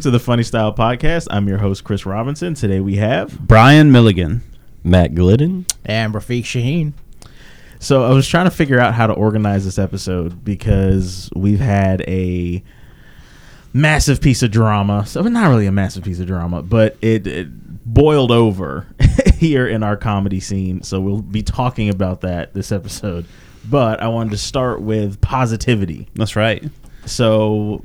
to the Funny Style Podcast. I'm your host, Chris Robinson. Today we have. Brian Milligan. Matt Glidden. And Rafiq Shaheen. So I was trying to figure out how to organize this episode because we've had a massive piece of drama. So not really a massive piece of drama, but it, it boiled over here in our comedy scene. So we'll be talking about that this episode. But I wanted to start with positivity. That's right. So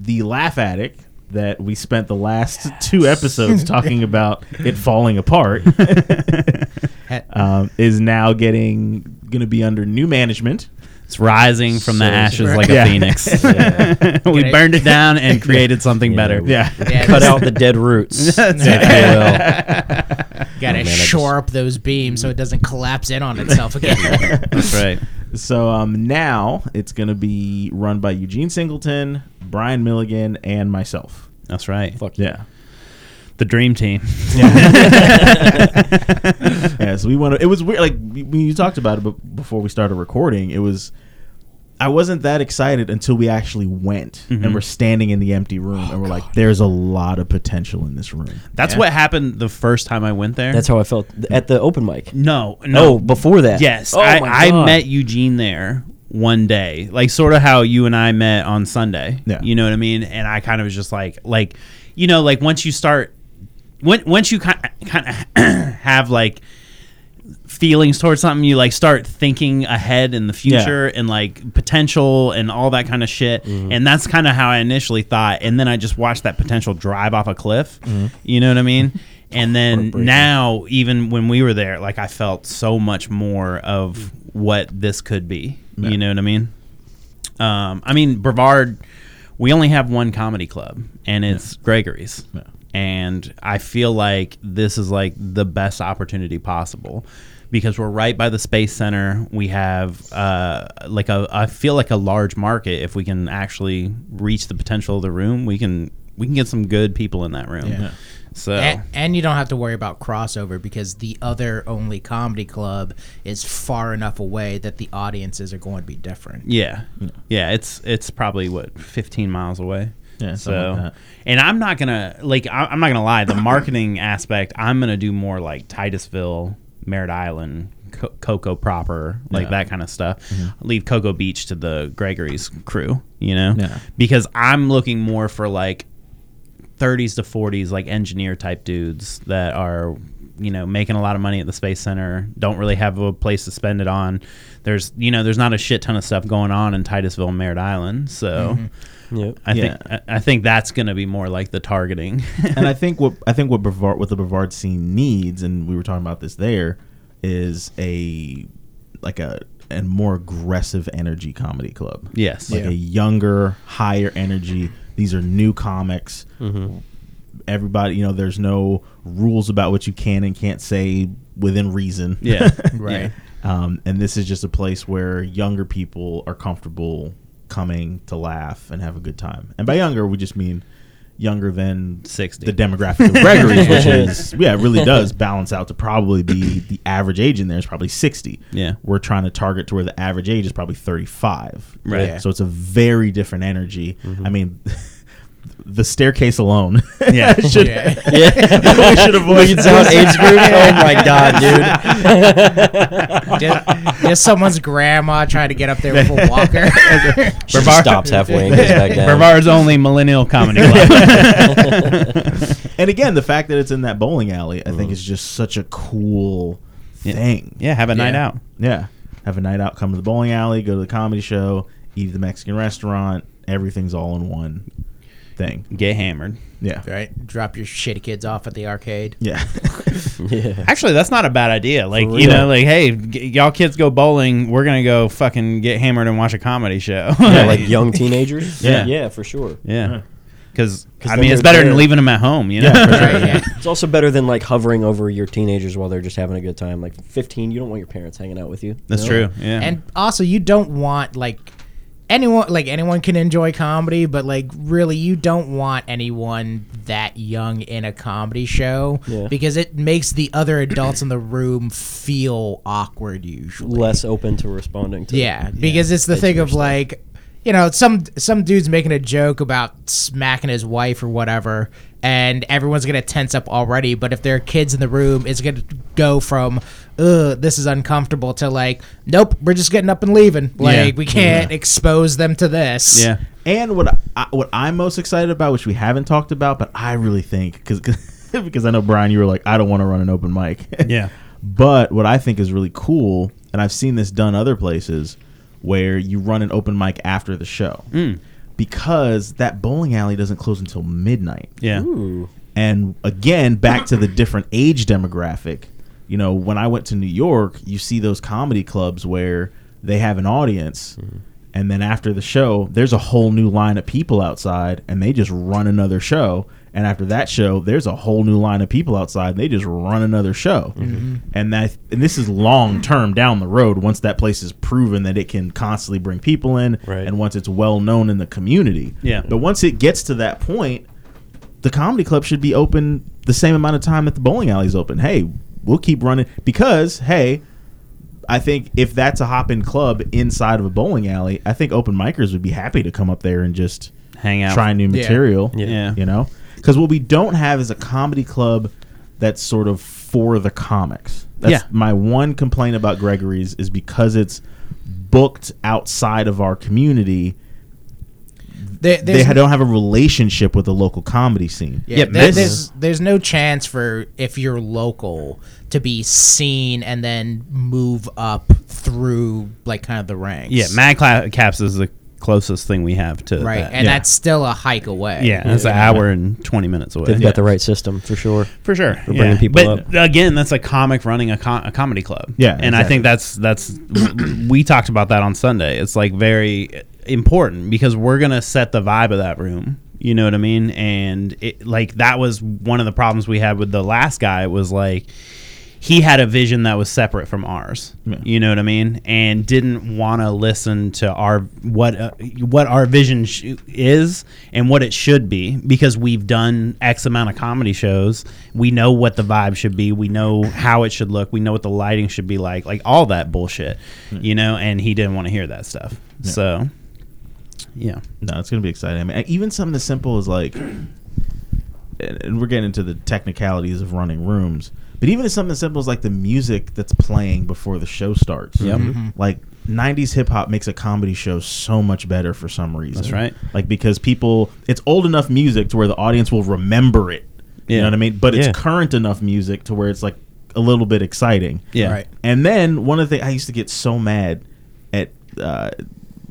the Laugh Addict that we spent the last two episodes talking about it falling apart um, is now getting going to be under new management. It's rising from the So- ashes like Yeah. a phoenix. we burned it down and created something Yeah. better. Yeah. Yeah, Cut out the dead roots. If you will. Gotta Oh, shore up those beams so it doesn't collapse in on itself again. That's right. So um, now it's going to be run by Eugene Singleton, Brian Milligan, and myself. That's right. Fuck Yeah. The dream team. yeah, so we want to. It was weird. Like when you talked about it, but before we started recording, it was. I wasn't that excited until we actually went and mm-hmm. we're standing in the empty room and oh, we're like, "There's a lot of potential in this room." That's Yeah. what happened the first time I went there. That's how I felt at the open mic. no, No, no. before that. Yes, Oh I, my I met Eugene there one day, like sort of how you and I met on Sunday. Yeah. you know what I mean. And I kind of was just like, like, you know, like once you start, when once you kind kind of have like feelings towards something, you like start thinking ahead in the future and like potential and all that kind of shit. Mm-hmm. And that's kind of how I initially thought. And then I just watched that potential drive off a cliff. You know what I mean? And then now, even when we were there, like I felt so much more of what this could be. You know what I mean? Um, I mean, Brevard, we only have one comedy club, and it's Gregory's. Yeah. And I feel like this is like the best opportunity possible because we're right by the Space Center. We have uh, like a, I feel like a large market. If we can actually reach the potential of the room, we can we can get some good people in that room. Yeah. So and, and you don't have to worry about crossover because the other only comedy club is far enough away that the audiences are going to be different. Yeah, yeah. It's it's probably what 15 miles away. Yeah, So, like and I'm not gonna like I- I'm not gonna lie. The marketing aspect, I'm gonna do more like Titusville, Merritt Island, Co- Cocoa proper, like Yeah. that kind of stuff. Mm-hmm. Leave Cocoa Beach to the Gregory's crew, you know, Yeah. because I'm looking more for like 30s to 40s like engineer type dudes that are you know making a lot of money at the space center don't really have a place to spend it on there's you know there's not a shit ton of stuff going on in titusville and merritt island so mm-hmm. Yep. i Yeah. think I, I think that's going to be more like the targeting and I think what I think what Brevard, what the Brevard scene needs, and we were talking about this there, is a like a and more aggressive energy comedy club. yes like a younger, higher energy. These are new comics. Everybody, you know, there's no rules about what you can and can't say within reason. yeah Right. Um, and this is just a place where younger people are comfortable coming to laugh and have a good time. And by younger, we just mean younger than 60. the demographic of Gregory's, which is yeah, it really does balance out to probably be the average age in there is probably sixty. Yeah. we're trying to target to where the average age is probably thirty five. Right. Yeah. So it's a very different energy. Mm-hmm. I mean. The staircase alone, Yeah. should, Yeah. Yeah. we should avoid Leads out age group. Oh my god, dude. just, just someone's grandma trying to get up there with a walker. She just stops halfway and goes back down. brevard's only millennial comedy club And again, the fact that it's in that bowling alley, I think mm. is just such a cool Yeah. thing. yeah have a night Yeah. out Yeah. Have a night out, come to the bowling alley, go to the comedy show, eat at the Mexican restaurant. Everything's all in one thing. get hammered Yeah. right? Drop your shitty kids off at the arcade. Yeah. Yeah. Actually, that's not a bad idea. Like, you know, like, hey, g- y'all kids go bowling. We're gonna go fucking get hammered and watch a comedy show. Yeah, like young teenagers. Yeah. yeah, for sure. yeah. Because 'Cause I mean, it's they're better than leaving them at home. You know. Yeah, for Right, yeah. It's also better than like hovering over your teenagers while they're just having a good time. Like 15, you don't want your parents hanging out with you. That's No. true. Yeah. And also, you don't want like anyone like anyone can enjoy comedy, but like really, you don't want anyone that young in a comedy show Yeah. because it makes the other adults in the room feel awkward. Usually, Less open to responding to. Yeah, because it's the thing of like, you know, some some dude's making a joke about smacking his wife or whatever, and everyone's gonna tense up already. But if there are kids in the room, it's gonna go from "ugh, this is uncomfortable" to like, "Nope, we're just getting up and leaving." Like Yeah. we can't expose them to this. Yeah. And what I, what I'm most excited about, which we haven't talked about, but I really think because because I know Brian, you were like, I don't want to run an open mic. Yeah. But what I think is really cool, and I've seen this done other places, where you run an open mic after the show, Mm. because that bowling alley doesn't close until midnight. Yeah. Ooh. And again, back to the different age demographic. You know, when I went to New York, you see those comedy clubs where they have an audience, and then after the show, there's a whole new line of people outside, and they just run another show. And after that show, there's a whole new line of people outside, and they just run another show. Mm-hmm. Mm-hmm. And that, and this is long term down the road. Once that place is proven that it can constantly bring people in, Right. and once it's well known in the community. Yeah. But once it gets to that point, the comedy club should be open the same amount of time that the bowling alley's open. Hey, we'll keep running because hey, I think if that's a hop in club inside of a bowling alley, I think open micers would be happy to come up there and just Hang out. try new Yeah. material. Yeah. You know? Because what we don't have is a comedy club that's sort of for the comics. That's Yeah. my one complaint about Gregory's is because it's booked outside of our community, There- they don't have a relationship with the local comedy scene. Yeah, Yeah, there- there's there's no chance for if you're local to be seen and then move up through like kind of the ranks. Yeah. Mad Caps is the closest thing we have to right, that. and Yeah. that's still a hike away. yeah, it's an hour and 20 minutes away. They've got the right system for sure. For sure, For bringing people but again, that's a comic running a, com- a comedy club. Yeah, and I think that's that's we talked about that on Sunday. It's like very important because we're gonna set the vibe of that room. You know what I mean? And it, like that was one of the problems we had with the last guy. Was like he had a vision that was separate from ours. Yeah. You know what I mean? And didn't want to listen to our what uh, what our vision sh- is and what it should be because we've done X amount of comedy shows. We know what the vibe should be. We know how it should look. We know what the lighting should be like. Like all that bullshit. You know, and he didn't want to hear that stuff. So, yeah. No, it's gonna be exciting. I mean, even something as simple as like, and we're getting into the technicalities of running rooms, but even as something as simple as like the music that's playing before the show starts. Yep. Like '90s hip hop makes a comedy show so much better for some reason. That's right. Like because people, it's old enough music to where the audience will remember it. You know what I mean? But it's Yeah. current enough music to where it's like a little bit exciting. Yeah. Right. And then one of the things I used to get so mad at, uh,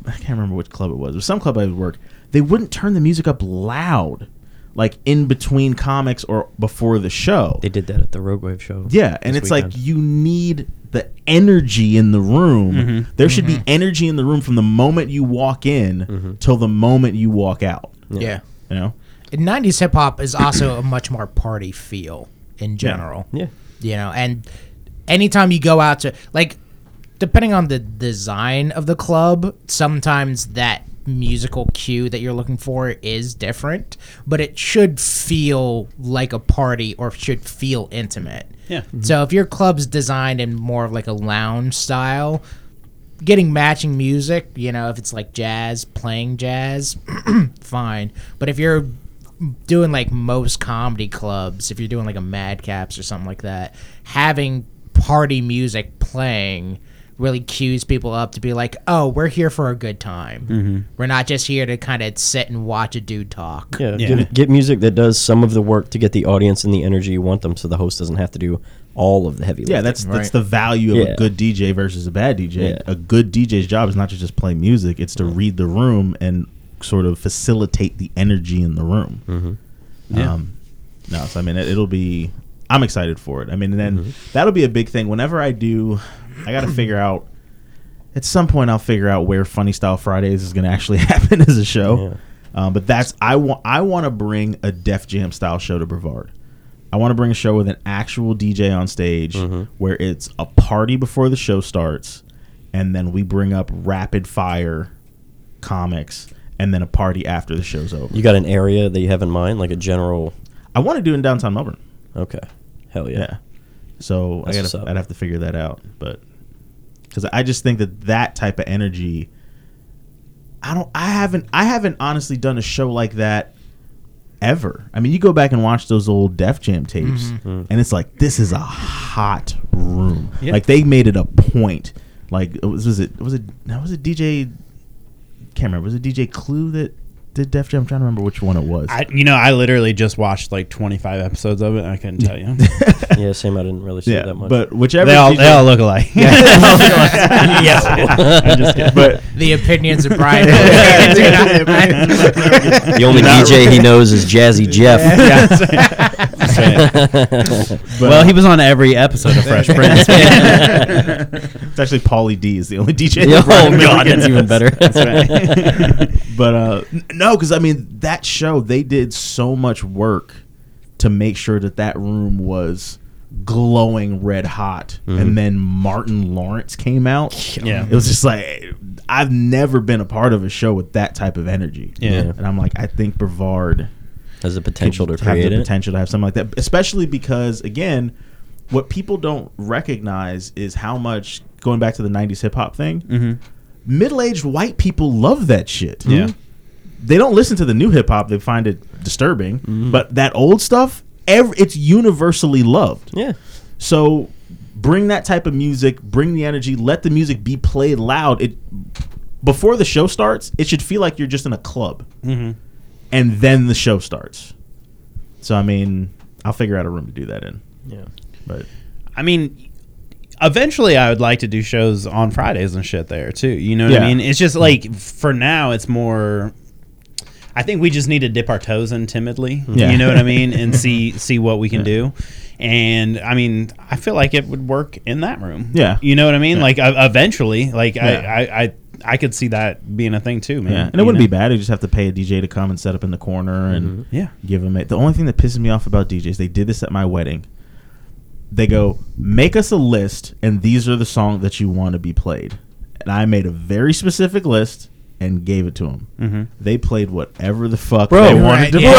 I can't remember which club it was. It was some club I would work. They wouldn't turn the music up loud, like in between comics or before the show. They did that at the Rogue Wave show. yeah, and this it's like you need the energy in the room. Mm-hmm. There should be energy in the room from the moment you walk in Mm-hmm. till the moment you walk out. yeah. You know? And 90s hip hop is also a much more party feel in general. Yeah. You know, and anytime you go out to like depending on the design of the club, sometimes that musical cue that you're looking for is different, but it should feel like a party or should feel intimate. Yeah. Mm-hmm. So if your club's designed in more of like a lounge style, getting matching music, you know, if it's like jazz, playing jazz, fine. But if you're doing like most comedy clubs, if you're doing like a Madcaps or something like that, having party music playing really cues people up to be like, oh, we're here for a good time. We're not just here to kind of sit and watch a dude talk. Yeah, Yeah. Get, get music that does some of the work to get the audience and the energy you want them, so the host doesn't have to do all of the heavy. Yeah, lifting. that's that's Right. the value of a good DJ versus a bad DJ. Yeah. A good DJ's job is not to just play music; it's to read the room and sort of facilitate the energy in the room. Mm-hmm. Yeah. Um, no, so I mean, it, it'll be. I'm excited for it. I mean, and then that'll be a big thing. Whenever I do, I got to figure out. At some point, I'll figure out where Funny Style Fridays is going to actually happen as a show. Um, but that's I want. I want to bring a Def Jam style show to Brevard. I want to bring a show with an actual DJ on stage where it's a party before the show starts, and then we bring up rapid fire comics, and then a party after the show's over. You got an area that you have in mind, like a general. I want to do it in downtown Melbourne. Okay, hell yeah. Yeah. So That's I gotta. I'd have to figure that out, but because I just think that that type of energy I don't. I haven't. I haven't honestly done a show like that ever. I mean, you go back and watch those old Def Jam tapes, Mm-hmm. and it's like this is a hot room. Yeah. Like they made it a point. Like was, was it was it no was it DJ? Can't remember. Was it DJ Clue that did Def Jam? I'm trying to remember which one it was. I, you know, I literally just watched like 25 episodes of it. And I couldn't tell you. Yeah, same. I didn't really see yeah, that much. but whichever they all DJ they all look alike. yes, I'm just kidding. but The opinions of Brian. the only DJ he knows is Jazzy Jeff. That's right. well, he was on every episode of Fresh Prince. it's actually Pauly D is the only DJ. oh that Brian ever god, that's even better. but uh n- no because i mean that show they did so much work to make sure that that room was glowing red hot and then martin lawrence came out Yeah. it was just like i've never been a part of a show with that type of energy Yeah. and i'm like i think brevard Has the potential to have create the it. potential to have something like that especially because again what people don't recognize is how much going back to the 90s hip-hop thing Mhm. middle-aged white people love that shit Yeah. they don't listen to the new hip hop; they find it disturbing. Mm-hmm. But that old stuff, ev- it's universally loved. Yeah. So bring that type of music, bring the energy, let the music be played loud. It before the show starts, it should feel like you're just in a club, Mhm. And then the show starts. So I mean, I'll figure out a room to do that in. Yeah. But I mean, eventually I would like to do shows on Fridays and shit there too. You know what Yeah. I mean? It's just like for now, it's more. I think we just need to dip our toes in timidly. Yeah. You know what I mean, and see see what we can do. And I mean, I feel like it would work in that room. Yeah. you know what I mean. Like uh, eventually, like Yeah. I, I I I could see that being a thing too, man. yeah, and it You wouldn't know? be bad. You just have to pay a DJ to come and set up in the corner and Yeah. give them it. The only thing that pisses me off about DJs, they did this at my wedding. They go, make us a list, and these are the songs that you want to be played. And I made a very specific list and gave it to them. Mhm. They played whatever the fuck Bro. they wanted Right, to yeah.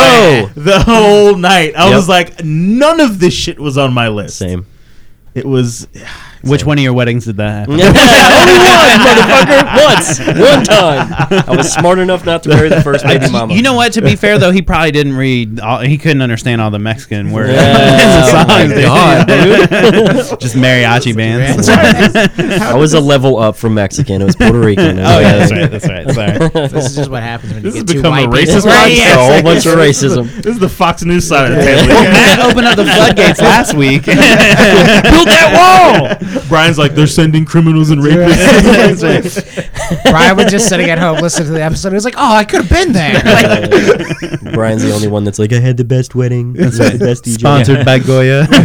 play the whole night. I Yep. was like, none of this shit was on my list. Same. It was. Which one of your weddings did that happen? Only one, motherfucker. Once. One time. I was smart enough not to marry the first baby mama. You know what? To be fair, though, he probably didn't read. All, he couldn't understand all the Mexican words. Yeah, oh my dude. God, Just mariachi bands. I was a level up from Mexican. It was Puerto Rican. oh yeah, that's right. That's right. Sorry. this is just what happens when This you has get two become a white people. racist Right, podcast. yeah. a whole bunch of racism. This is the Fox News side of the table. Matt opened up the floodgates last week. Build that wall. Brian's like, they're sending criminals and rapists. Brian was just sitting at home listening to the episode. He was like, "Oh, I could have been there." Like, Brian's the only one that's like, I had the best wedding. That's the best DJ. Sponsored by Goya.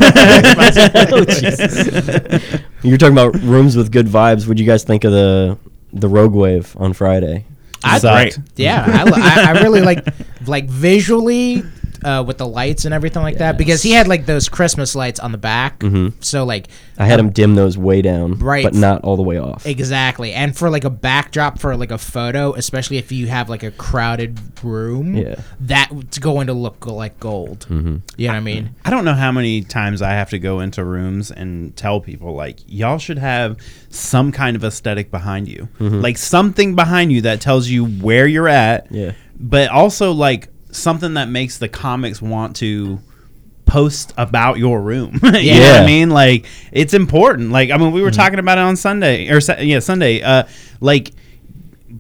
Oh, Jesus. You're talking about rooms with good vibes. What'd you guys think of the the Rogue Wave on Friday? I, Sucked. yeah, I, I, I really like like visually uh, with the lights and everything like that because he had like those Christmas lights on the back. Mhm. So like I had him dim those way down, Right. but not all the way off. exactly, and for like a backdrop for like a photo, especially if you have like a crowded room, Yeah. that's going to look like gold. Mm-hmm. You know what I mean? I don't know how many times I have to go into rooms and tell people like y'all should have some kind of aesthetic behind you, like something behind you that tells you where you're at. Yeah. but also like something that makes the comics want to post about your room. you know what Yeah. I mean? Like it's important. Like I mean, we were talking about it on Sunday or yeah Sunday. Uh, like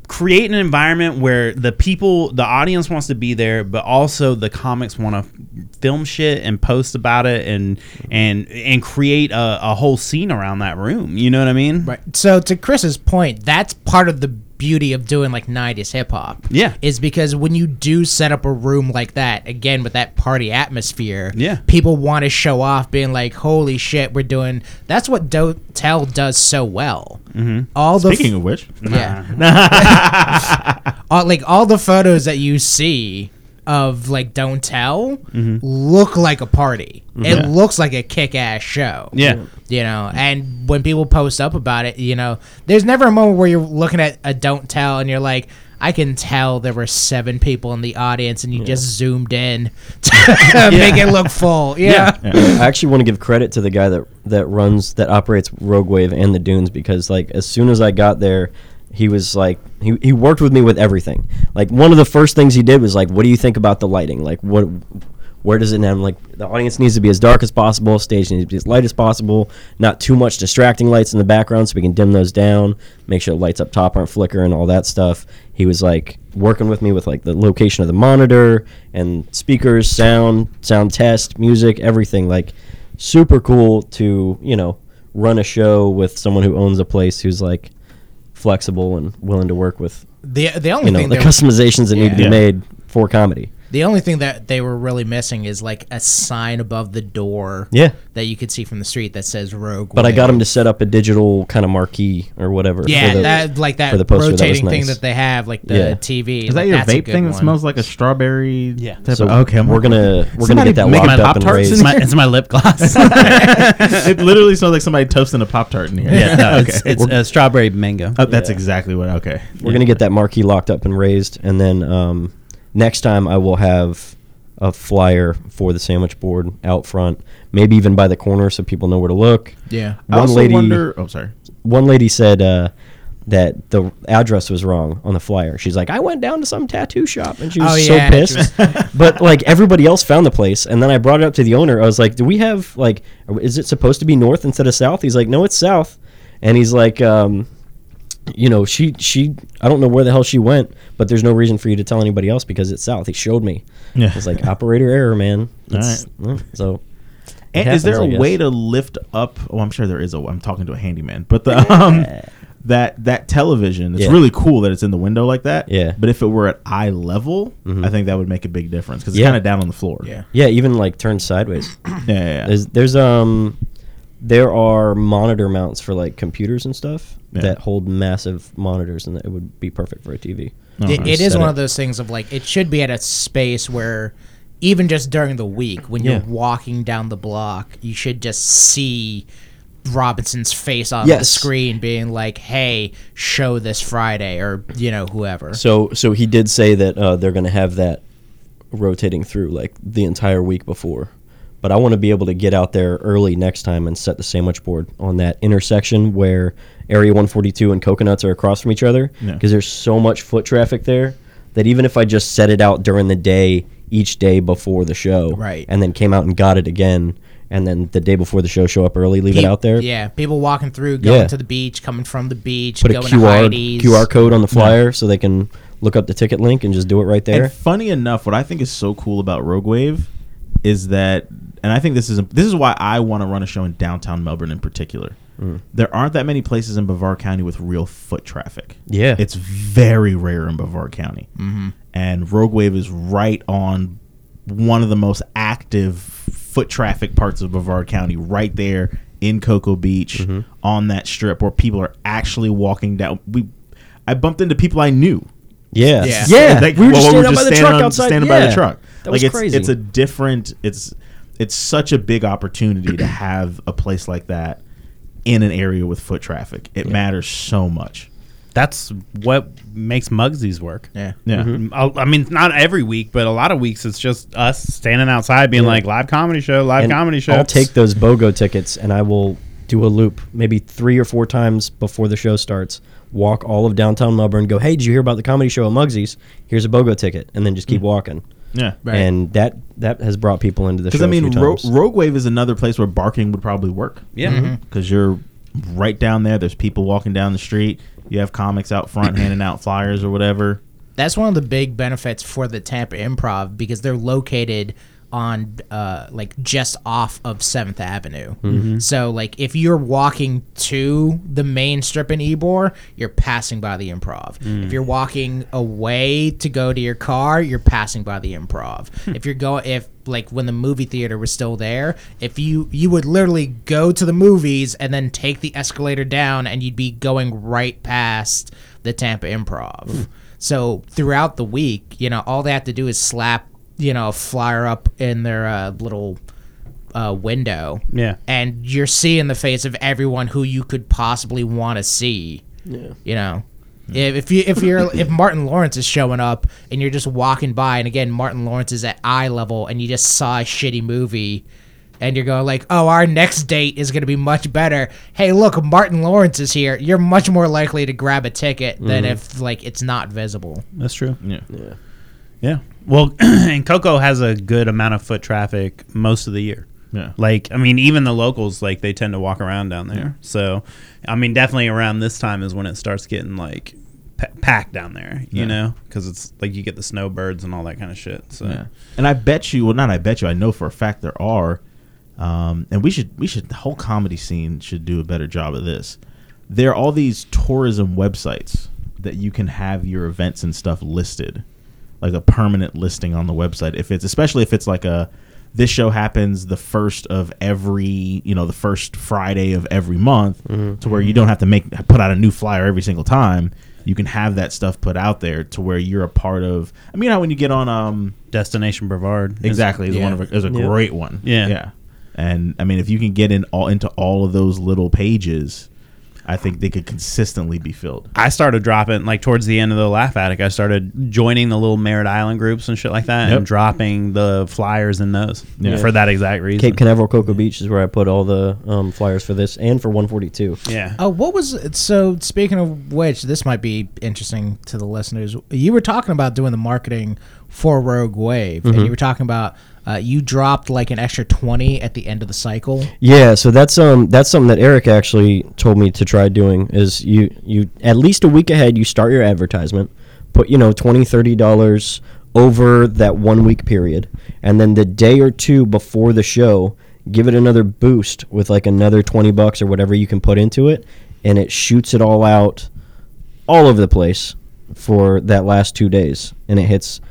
create an environment where the people, the audience wants to be there, but also the comics want to film shit and post about it and and and create a, a whole scene around that room. You know what I mean? Right. So to Chris's point, that's part of the beauty of doing like 90s hip hop. Yeah. Is because when you do set up a room like that, again with that party atmosphere, Yeah. people want to show off being like, "Holy shit, we're doing." That's what Don't Tell does so well. Mm-hmm. All the Speaking of which, yeah. all, like all the photos that you see of like Don't Tell mm-hmm. look like a party. Mm-hmm. It looks like a kick ass show. Yeah. You know, and when people post up about it, you know, there's never a moment where you're looking at a Don't Tell and you're like, I can tell there were seven people in the audience and you just zoomed in to make it look full. Yeah. I actually want to give credit to the guy that that runs that operates Rogue Wave and the Dunes because like as soon as I got there, he was like he, he worked with me with everything. Like one of the first things he did was like, "What do you think about the lighting? Like what where does it end? Like the audience needs to be as dark as possible, stage needs to be as light as possible, not too much distracting lights in the background so we can dim those down, make sure the lights up top aren't flickering, all that stuff. He was like working with me with like the location of the monitor and speakers, sound, sound test, music, everything. Like super cool to, you know, run a show with someone who owns a place who's like flexible and willing to work with The the only you know thing the customizations that need to be made for comedy. The only thing that they were really missing is like a sign above the door. Yeah. That you could see from the street that says Rogue. But I got them to set up a digital kind of marquee or whatever. Yeah, for the, that like that for the poster, that was rotating thing that they have, like the Yeah. TV. Is that like, your vape good thing that smells like a strawberry? Yeah. type So of- okay, I'm we're gonna we're gonna get that making locked up and raised. It's my, it's my lip gloss. it literally smells like somebody toasting a pop tart in here. yeah, no, okay. it's, it's a strawberry mango. Oh, that's exactly what. Okay, We're gonna get that marquee locked up and raised, and then um, next time I will have a flyer for the sandwich board out front, maybe even by the corner so people know where to look. Yeah. I One also lady, wonder. Oh, sorry. one lady said uh, that the address was wrong on the flyer. She's like, I went down to some tattoo shop, and she was Oh, so yeah, she pissed. but like everybody else found the place, and then I brought it up to the owner. I was like, Do we have like, is it supposed to be north instead of south? He's like, No, it's south, and he's like, um, you know, she she I don't know where the hell she went, but there's no reason for you to tell anybody else because it's south. He showed me. Yeah. It's like operator error, man. All It's- well, So. it And is there happens, I a guess. way to lift up? Oh, I'm sure there is. A, I'm talking to a handyman, but the um, that that television. It's Yeah. really cool that it's in the window like that. Yeah. But if it were at eye level, I think that would make a big difference because it's Yeah. kind of down on the floor. Yeah. Yeah, even like turned sideways. Yeah. yeah, yeah. There's there's um there are monitor mounts for like computers and stuff Yeah. that hold massive monitors, and it would be perfect for a TV. Oh, It, it is one it. of those things of like it should be at a space where even just during the week when you're walking down the block you should just see robinson's face on the screen being like hey show this friday or you know whoever So so he did say that uh, they're going to have that rotating through like the entire week before. But I want to be able to get out there early next time and set the sandwich board on that intersection where Area 142 and Coconuts are across from each other Yeah. because there's so much foot traffic there that even if I just set it out during the day each day before the show Right. and then came out and got it again and then the day before the show show up early leave it out there yeah people walking through going Yeah. to the beach coming from the beach put a QR to Heidi's. QR code on the flyer so they can look up the ticket link and just do it right there. And funny enough, what I think is so cool about Rogue Wave is that, and I think this is this is why I want to run a show in downtown Melbourne in particular. Mm. There aren't that many places in Brevard County with real foot traffic. Yeah. it's very rare in Brevard County, mm-hmm. and Rogue Wave is right on one of the most active foot traffic parts of Brevard County, right there in Cocoa Beach Mm-hmm. on that strip where people are actually walking down. We, I bumped into people I knew Yeah. Yeah. Yeah. like, we were well, just we're standing out by the truck outside. standing by the truck. That like was it's crazy. it's a different. It's it's such a big opportunity to have a place like that in an area with foot traffic. It matters so much. That's what makes Mugsy's work. yeah Yeah. Mm-hmm. I I mean, not every week, but a lot of weeks it's just us standing outside being Yeah. like live comedy show, live And comedy show. I'll take those BOGO tickets and I will do a loop maybe three or four times before the show starts. Walk all of downtown Melbourne. Go, hey, did you hear about the comedy show at Muggsy's? Here's a BOGO ticket, and then just keep walking. Yeah. Right. And that that has brought people into the show. Because I mean, a few Ro- times. Rogue Wave is another place where barking would probably work. Yeah. Mm-hmm. Because you're right down there. There's people walking down the street. You have comics out front handing out flyers or whatever. That's one of the big benefits for the Tampa Improv because they're located on uh like just off of 7th Avenue. Mm-hmm. So like if you're walking to the main strip in Ybor, you're passing by the Improv. Mm. If you're walking away to go to your car, you're passing by the Improv. Hmm. if you're going if like when the movie theater was still there, if you you would literally go to the movies and then take the escalator down and you'd be going right past the Tampa Improv. Hmm. So throughout the week, you know, all they have to do is slap, you know, a flyer up in their uh, little uh, window. Yeah. And you're seeing the face of everyone who you could possibly want to see. Yeah. You know. If, if you if you're if Martin Lawrence is showing up and you're just walking by and again Martin Lawrence is at eye level and you just saw a shitty movie and you're going like, "Oh, our next date is going to be much better." Hey, look, Martin Lawrence is here. You're much more likely to grab a ticket than if like it's not visible. That's true. Yeah. Yeah. Yeah. Well, and Cocoa has a good amount of foot traffic most of the year. Yeah. Like, I mean, even the locals, like, they tend to walk around down there. So, I mean, definitely around this time is when it starts getting, like, pa- packed down there, you Yeah. know? Because it's like you get the snowbirds and all that kind of shit. So, Yeah. And I bet you, well, not I bet you, I know for a fact there are, um, and we should, we should, the whole comedy scene should do a better job of this. There are all these tourism websites that you can have your events and stuff listed, like a permanent listing on the website. If it's, especially if it's like a, this show happens the first of every, you know, the first Friday of every month, to where you don't have to make put out a new flyer every single time. You can have that stuff put out there to where you're a part of. I mean, how when you get on, um, Destination Brevard. Exactly, is yeah. one of a, is a Yeah. great one. Yeah. yeah. And I mean, if you can get in all into all of those little pages, I think they could consistently be filled. I started dropping, like, towards the end of the Laugh Attic, I started joining the little Merritt Island groups and shit like that Yep. and dropping the flyers in those Yeah. for that exact reason. Cape Canaveral Cocoa Beach is where I put all the um, flyers for this and for 142. yeah. Oh, what was so? Speaking of which, this might be interesting to the listeners. You were talking about doing the marketing for Rogue Wave, and you were talking about uh, you dropped like an extra twenty at the end of the cycle. Yeah, so that's um that's something that Eric actually told me to try doing is you you at least a week ahead you start your advertisement, put you know 20 30 dollars over that 1 week period and then the day or two before the show give it another boost with like another 20 bucks or whatever you can put into it and it shoots it all out all over the place for that last 2 days and it hits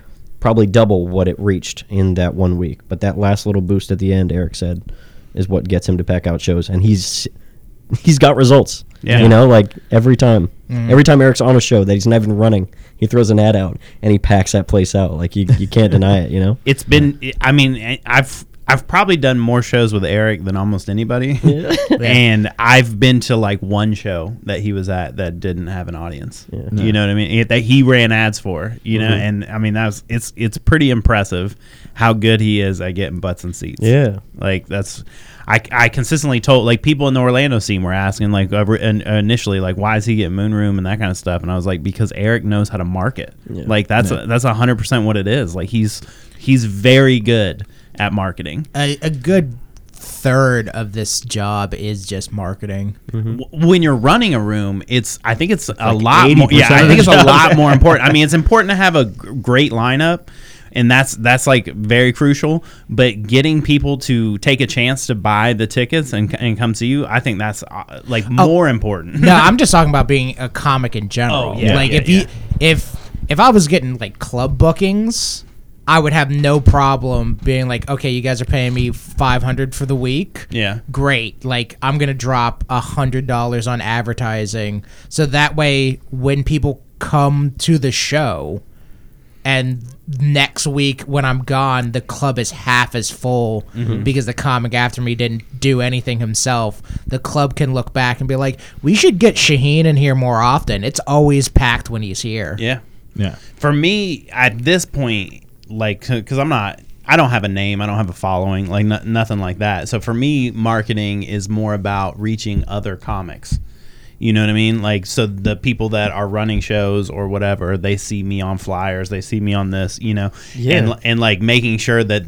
probably double what it reached in that one week. But that last little boost at the end, Eric said, is what gets him to pack out shows, and he's he's got results. Yeah. you know, like every time, mm-hmm. every time Eric's on a show that he's not even running, he throws an ad out and he packs that place out. Like you, you can't deny it. You know. it's been i mean i've i've probably done more shows with eric than almost anybody. And i've been to like one show that he was at that didn't have an audience. You know what i mean? It- that he ran ads for you know? And i mean that's it's it's pretty impressive how good he is at getting butts and seats. Yeah. like that's I, I consistently told like people in the Orlando scene were asking like uh, in- initially like why is he getting moon room and that kind of stuff? And I was like because Eric knows how to market. Like that's a, that's hundred percent what it is. Like he's he's very good at marketing. A, a good third of this job is just marketing. W- when you're running a room it's I think it's a like lot more yeah I think it's a lot more important. I mean it's important to have a g- great lineup and that's that's like very crucial but getting people to take a chance to buy the tickets and, and come see you I think that's uh, like more important. no, I'm just talking about being a comic in general. Oh, yeah, like yeah, if you if if I was getting like club bookings, I would have no problem being like, okay, you guys are paying me 500 for the week. Yeah. Great. Like I'm gonna drop a hundred dollars on advertising, so that way when people come to the show, and next week when I'm gone, the club is half as full Mm-hmm. because the comic after me didn't do anything himself. The club can look back and be like, "We should get Shaheen in here more often. It's always packed when he's here." Yeah. Yeah. For me, at this point, like, because I'm not, I don't have a name, I don't have a following, like, no, nothing like that. So for me, marketing is more about reaching other comics. You know what I mean? Like, so the people that are running shows or whatever, they see me on flyers, they see me on this, you know, Yeah. and and like making sure that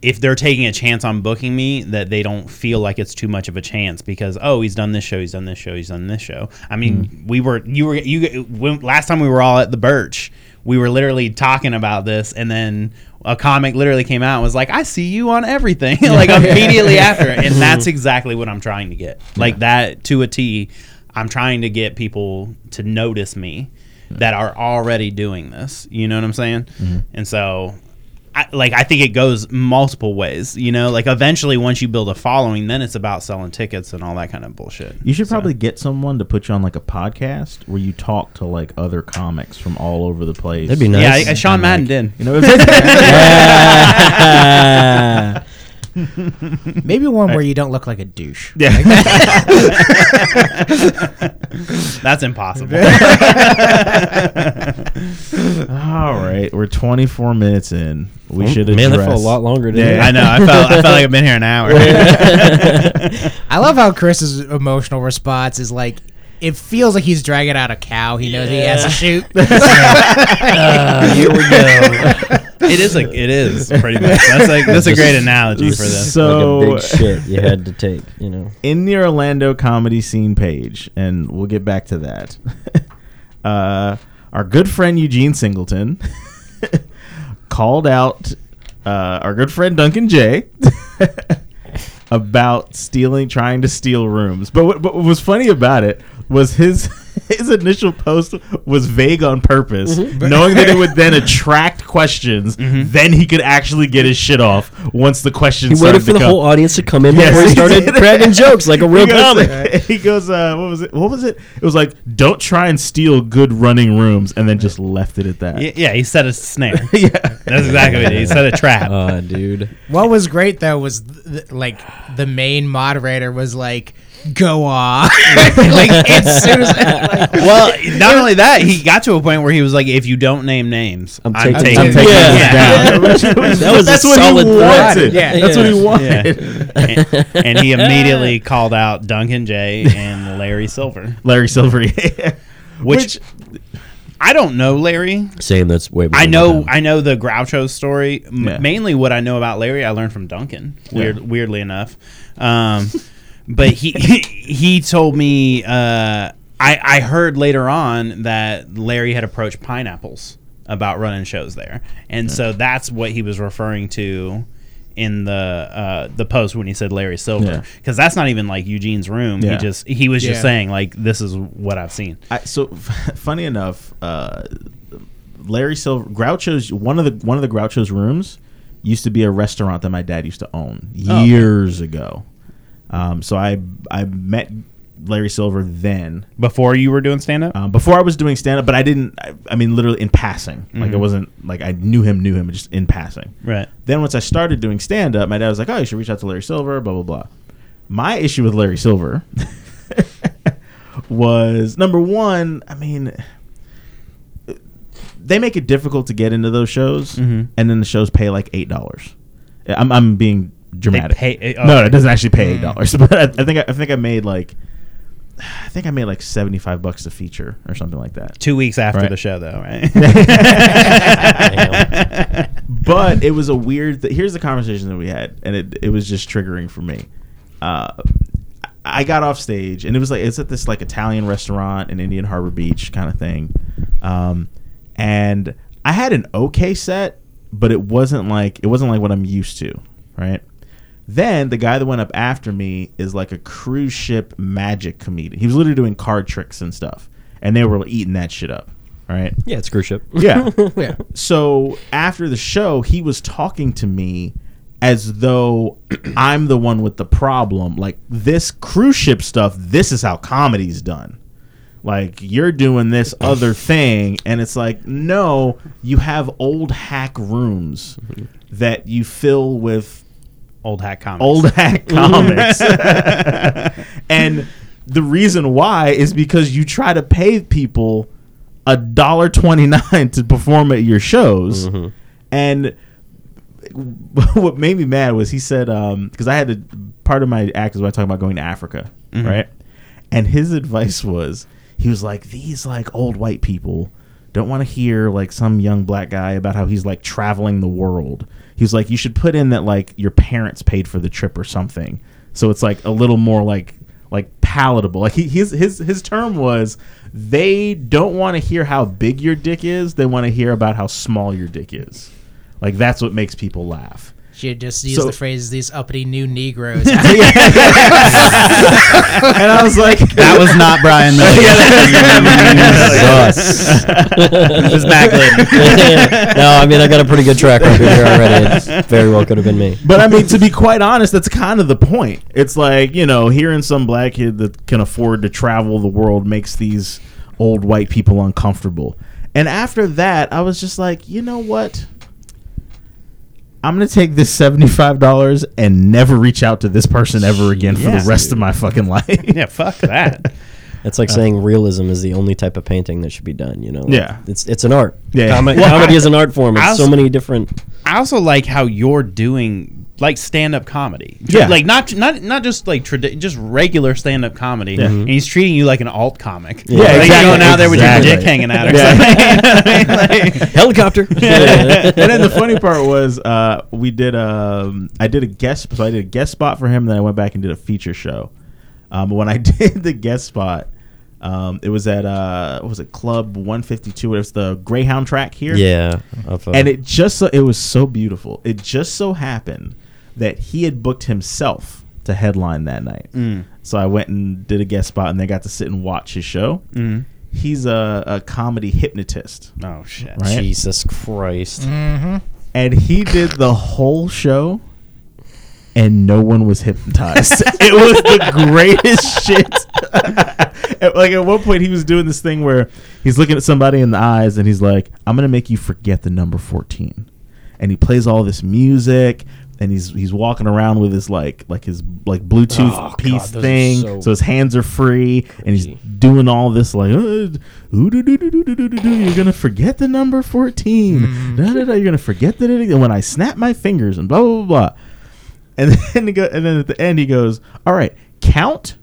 if they're taking a chance on booking me, that they don't feel like it's too much of a chance because oh, he's done this show, he's done this show, he's done this show. I mean, mm-hmm. we were you were you when, last time we were all at the Birch, we were literally talking about this, and then a comic literally came out and was like, "I see you on everything," like immediately after, and that's exactly what I'm trying to get, like that to a T. I'm trying to get people to notice me that are already doing this. You know what I'm saying? Mm-hmm. And so I, like I think it goes multiple ways. You know, like eventually once you build a following, then it's about selling tickets and all that kind of bullshit. You should So- probably get someone to put you on like a podcast where you talk to like other comics from all over the place. That'd be Yeah, nice. I, Sean Madden did. You know, what I'm saying? Maybe one where you don't look like a douche. Yeah. That's impossible. All right, we're 24 minutes in. We should Man, that address. felt a lot longer. Didn't Yeah. I know. I felt. I felt like I've been here an hour. I love how Chris's emotional response is like, it feels like he's dragging out a cow. He knows he has to shoot. Uh, here we go. It is like it is pretty much. That's like that's a great analogy for this. So- like a big shit you had to take. You know. in the Orlando comedy scene page, and we'll get back to that. uh, our good friend Eugene Singleton called out uh, our good friend Duncan Jay about stealing, trying to steal rooms. But what, but what was funny about it was his his initial post was vague on purpose, knowing that it would then attract questions. Then he could actually get his shit off once the questions. He waited started for to the come. whole audience to come in Yes, before he he started cracking jokes like a real he goes, comic. He goes, uh, what was it? What was it? It was like, don't try and steal good running rooms, and then just left it at that. Y- Yeah, he set a snare. yeah. That's exactly what he set a trap. Oh, dude. what was great though was th- th- like the main moderator was like, "Go on!" like as soon as like, well, not only that, he got to a point where he was like, "If you don't name names, I'm, I'm taking, taking- I'm taking Yeah. this down. That was a That's what solid he wanted. Yeah. That's what he Yeah. wanted. and, and he immediately called out Duncan Jay and Larry Silver, Larry Silver. yeah. which, I don't know Larry. Same. That's way. I know my. I know the Groucho story. M- Yeah. Mainly, what I know about Larry, I learned from Duncan. Weird, Yeah. weirdly enough, um, but he he told me. Uh, I I heard later on that Larry had approached Pineapples about running shows there, and so that's what he was referring to in the uh, the post when he said Larry Silver because that's not even like Eugene's room. Yeah. He just he was just Yeah. saying like this is what I've seen. I, so funny enough, uh, Larry Silver Groucho's one of the one of the Groucho's rooms used to be a restaurant that my dad used to own okay. years ago. Um, so I I met Larry Silver then Before you were doing stand up, um, before I was doing stand up, but I didn't. I, I mean, literally in passing. Like it wasn't like I knew him, knew him, just in passing. right? Then once I started doing stand up, my dad was like, "Oh, you should reach out to Larry Silver." Blah blah blah. My issue with Larry Silver was number one. I mean, they make it difficult to get into those shows, Mhm. and then the shows pay like eight dollars. I'm I'm being dramatic. pay- oh, no, okay. it doesn't actually pay eight dollars. But I, I think I, I think I made like. I think I made like seventy five bucks a feature or something like that. Two weeks after Right. the show, though, right? but it was a weird. Th- here's the conversation that we had, and it it was just triggering for me. Uh, I got off stage, and it was like it's at this like Italian restaurant in Indian Harbor Beach kind of thing, um, and I had an okay set, but it wasn't like it wasn't like what I'm used to, right? Then the guy that went up after me is like a cruise ship magic comedian. He was literally doing card tricks and stuff, and they were eating that shit up, right? Yeah, it's cruise ship. Yeah. yeah. So after the show, he was talking to me as though I'm the one with the problem. Like this cruise ship stuff, this is how comedy's done. Like you're doing this other thing, and it's like, no, you have old hack rooms mm-hmm. that you fill with Old hat comics. old hack comics. and the reason why is because you try to pay people a dollar twenty nine to perform at your shows, mm-hmm. and what made me mad was he said um, because I had to part of my act is when I talk about going to Africa, mm-hmm. right? And his advice was he was like these like old white people don't want to hear like some young black guy about how he's like traveling the world. He was like you should put in that like your parents paid for the trip or something, so it's like a little more like like palatable. Like he, his his his term was they don't want to hear how big your dick is. They want to hear about how small your dick is. Like that's what makes people laugh. Should just use So- the phrase "these uppity new Negroes." and I was like, that was not Brian Miller. It was Matt Glidden. no, I mean I got a pretty good track record here already. It very well could have been me. But I mean, to be quite honest, that's kind of the point. It's like you know, hearing some black kid that can afford to travel the world makes these old white people uncomfortable. And after that, I was just like, you know what? I'm gonna take this seventy five dollars and never reach out to this person ever again for Yeah. the rest of my fucking life. yeah, fuck that. It's like uh, saying realism is the only type of painting that should be done. You know, Like, Yeah. it's it's an art. Yeah. Comi- Well, comedy I- is an art form. It's I so many different. I also like how you're doing like stand up comedy. Yeah. Like not not not just like tradi- just regular stand up comedy. Yeah. And he's treating you like an alt comic. Yeah, Like, exactly. You're going out there with Exactly. your dick hanging out or Yeah. something. Like- Helicopter. and then the funny part was uh, we did um I did a guest so I did a guest spot for him then I went back and did a feature show. Um, but when I did the guest spot, um, it was at uh what was it Club 152? It was the Greyhound track here. yeah. uh, And it just so it was so beautiful. It just so happened that he had booked himself to headline that night. Mm. So I went and did a guest spot and then got to sit and watch his show. Mm. He's a, a comedy hypnotist. Oh shit. Right. Jesus Christ. Mm-hmm. and he did the whole show and no one was hypnotized it was the greatest shit At- like at one point he was doing this thing where he's looking at somebody in the eyes and he's like i'm gonna make you forget the number 14 and he plays all this music and he's he's walking around with his like like his like Bluetooth oh, piece God, thing, so, so, his hands are free, crazy. and he's doing all this like, you're gonna forget the number fourteen, mm. you're gonna forget that it, and when I snap my fingers and blah blah blah, blah. and then go, and then at the end he goes, all right, count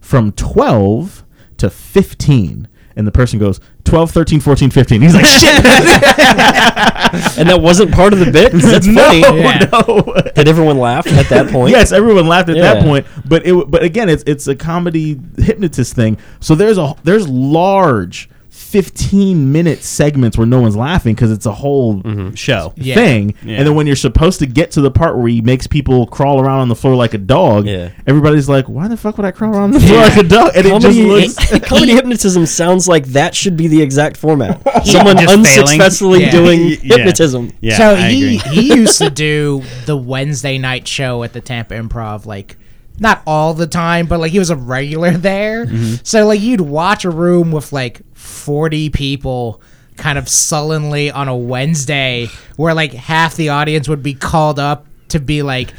from twelve to fifteen and the person goes 12 13 14 15 he's like shit And that wasn't part of the bit That's no, funny. Yeah. no. Did everyone laugh at that point? Yes, everyone laughed at that point, but it but again, it's it's a comedy hypnotist thing. So there's a there's large 15 minute segments where no one's laughing because it's a whole Show. Yeah. thing. Yeah. And then when you're supposed to get to the part where he makes people crawl around on the floor like a dog, Yeah. everybody's like, "Why the fuck would I crawl around on the floor like a dog?" And it Comedy, just looks. comedy hypnotism sounds like that should be the exact format. Someone Just unsuccessfully Yeah. doing Yeah. hypnotism. Yeah. so I he he used to do the Wednesday night show at the Tampa Improv, like not all the time, but like he was a regular there. Mm-hmm. So like you'd watch a room with like forty people kind of sullenly on a Wednesday where like half the audience would be called up to be like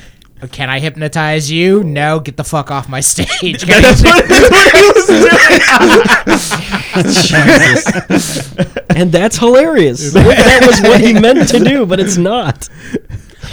can I hypnotize you? No, get the fuck off my stage. That's what, that's what he was doing. And that's hilarious. that was what he meant to do, but it's not.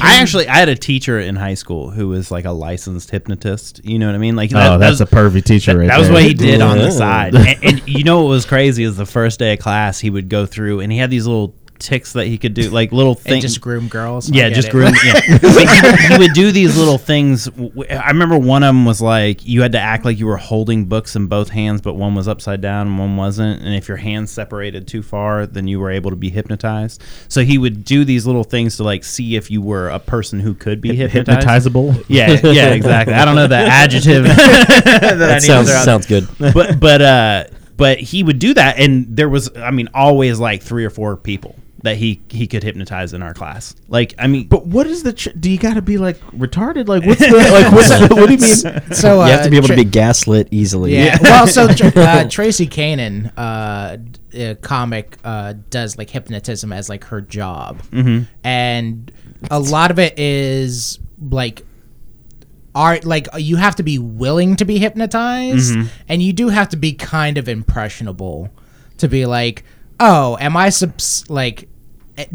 I mm. actually I had a teacher in high school who was like a licensed hypnotist. You know what I mean? Like Oh, that's that a pervy teacher right That was what he did on the side. And, and you know what was crazy is the first day of class he would go through and he had these little ticks that he could do, like little things. just groom girls. Yeah, just it. groom. Yeah, he, he would do these little things. I remember one of them was like you had to act like you were holding books in both hands, but one was upside down and one wasn't. And if your hands separated too far, then you were able to be hypnotized. So he would do these little things to like see if you were a person who could be hypnotized. hypnotizable. Yeah, yeah, exactly. I don't know the adjective that, That sounds throw sounds good. but but uh but he would do that and there was i mean always like three or four people that he he could hypnotize in our class like i mean But what is the? Tr- do you got to be like retarded? Like what's the? Like what's the, what do you mean? So uh, You have to be able to be gaslit easily. Yeah. well, so uh, Tracy Kanan, uh, d- uh, comic, uh, does like hypnotism as like her job, mm-hmm. and a lot of it is like art. Like you have to be willing to be hypnotized, and you do have to be kind of impressionable to be like, oh, am I subs- like.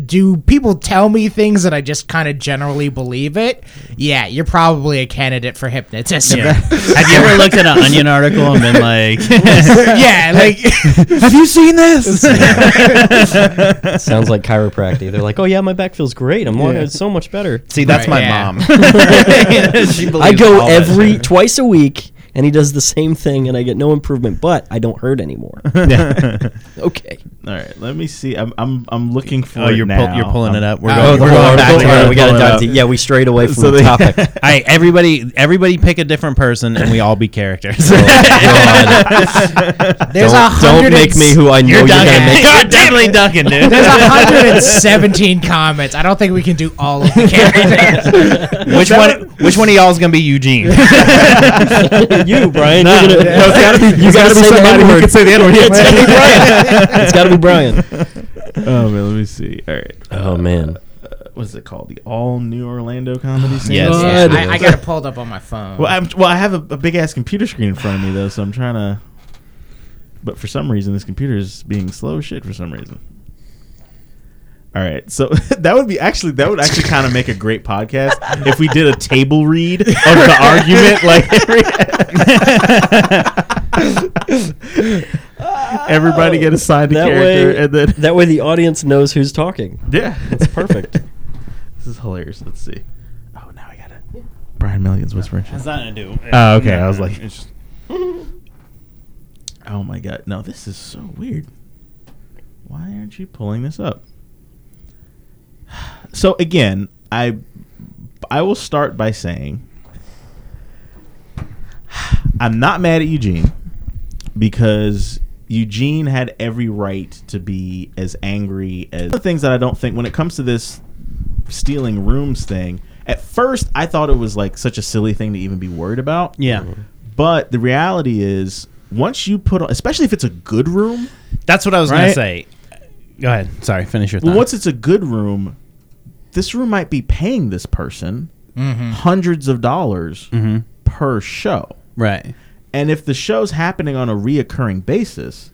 Do people tell me things that I just kind of generally believe it? Yeah, you're probably a candidate for hypnotism. yeah. have you ever looked at an onion article and been like yeah, like have you seen this Sounds like chiropractic. They're like, oh yeah, my back feels great. I'm walking. It's so much better. see that's Right, my yeah. mom I go every twice a week, and he does the same thing, and I get no improvement, but I don't hurt anymore. Okay. All right, let me see. I'm I'm I'm looking for. oh you're now. pull, you're pulling it up we're Oh, going, the we're going back article? to All right, it. we got to it dive deep. Yeah, we strayed away from So the topic. all right everybody everybody pick a different person and we all be characters there's a don't, hundred don't make me who I know you're you're, gonna make. you're definitely Duncan dude There's hundred and seventeen comments. I don't think we can do all of the characters. which one which one of y'all is gonna be Eugene you, Brian. No, you're gonna, no, you gotta be, you gotta be say the somebody who can say the N-word. It's gotta be Brian. It's gotta be Brian. Oh man, let me see. All right. Oh man. Uh, what is it called? The All New Orlando Comedy Scene. Yes. Yeah, I, I got it pulled up on my phone. Well, I'm, well, I have a, a big ass computer screen in front of me though, so I'm trying to. But for some reason, this computer is being slow as shit for some reason. All right, so that would be actually that would actually kind of make a great podcast if we did a table read of the argument, like every, everybody get assigned a that character, way, and then that way the audience knows who's talking. yeah, It's perfect. this is hilarious. Let's see. Oh, now I got it. Brian Milligan's whispering. Has nothing to do. Oh, okay, I was like- it's just- Oh my god. No, this is so weird. Why aren't you pulling this up? So again, I I will start by saying I'm not mad at Eugene because Eugene had every right to be as angry as the things that I don't think when it comes to this stealing rooms thing. At first, I thought it was like such a silly thing to even be worried about. yeah. Mm-hmm. But the reality is, once you put on, especially if it's a good room, That's what I was gonna say. Go ahead. Sorry, finish your thought. well, once it's a good room, this room might be paying this person hundreds of dollars Mhm. per show. right? And if the show's happening on a reoccurring basis,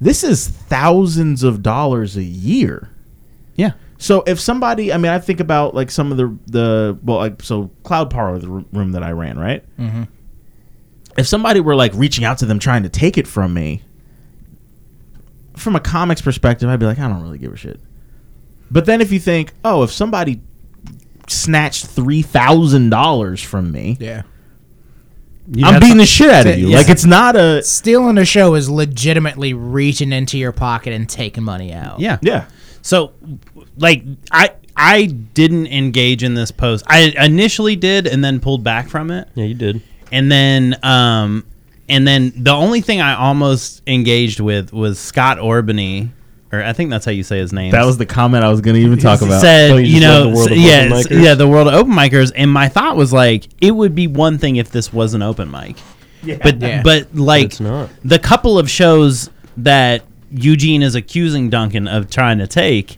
this is thousands of dollars a year. Yeah. So if somebody, I mean, I think about like some of the the well, like so Cloud Parlor, the room that I ran, right? Mm-hmm. If somebody were like reaching out to them trying to take it from me, from a comics perspective, I'd be like, I don't really give a shit. But then if you think, oh, if somebody snatched three thousand dollars from me, yeah. You I'm beating some- the shit out of you. Yeah. Like it's not a Stealing a show is legitimately reaching into your pocket and taking money out. Yeah. yeah. So, like, I I didn't engage in this post. I initially did, and then pulled back from it, Yeah, you did. and then um, and then the only thing I almost engaged with was Scott Orbany, or I think that's how you say his name. That was the comment I was going to even talk about. said, Oh, you you know, the world of yeah, open micers? yeah, the world of open micers, and my thought was like, it would be one thing if this was an open mic, but Yeah. but like it's not. the couple of shows that Eugene is accusing Duncan of trying to take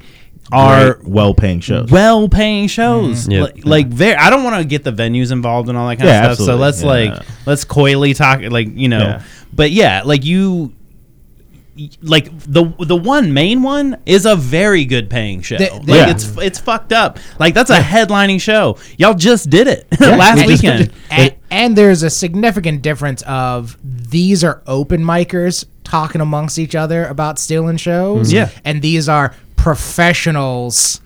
are well-paying shows. well-paying shows. Mm-hmm. Yeah. Like, like very, I don't want to get the venues involved and all that kind Yeah, of stuff. So let's Yeah. like let's coyly talk, like you know. Yeah. But yeah, like you, like the the one main one is a very good paying show. Like Yeah. it's it's fucked up. Like that's a headlining show. Y'all just did it last we weekend. And, and there's a significant difference of these are open micers talking amongst each other about stealing shows. Mm-hmm. Yeah. And these are professionals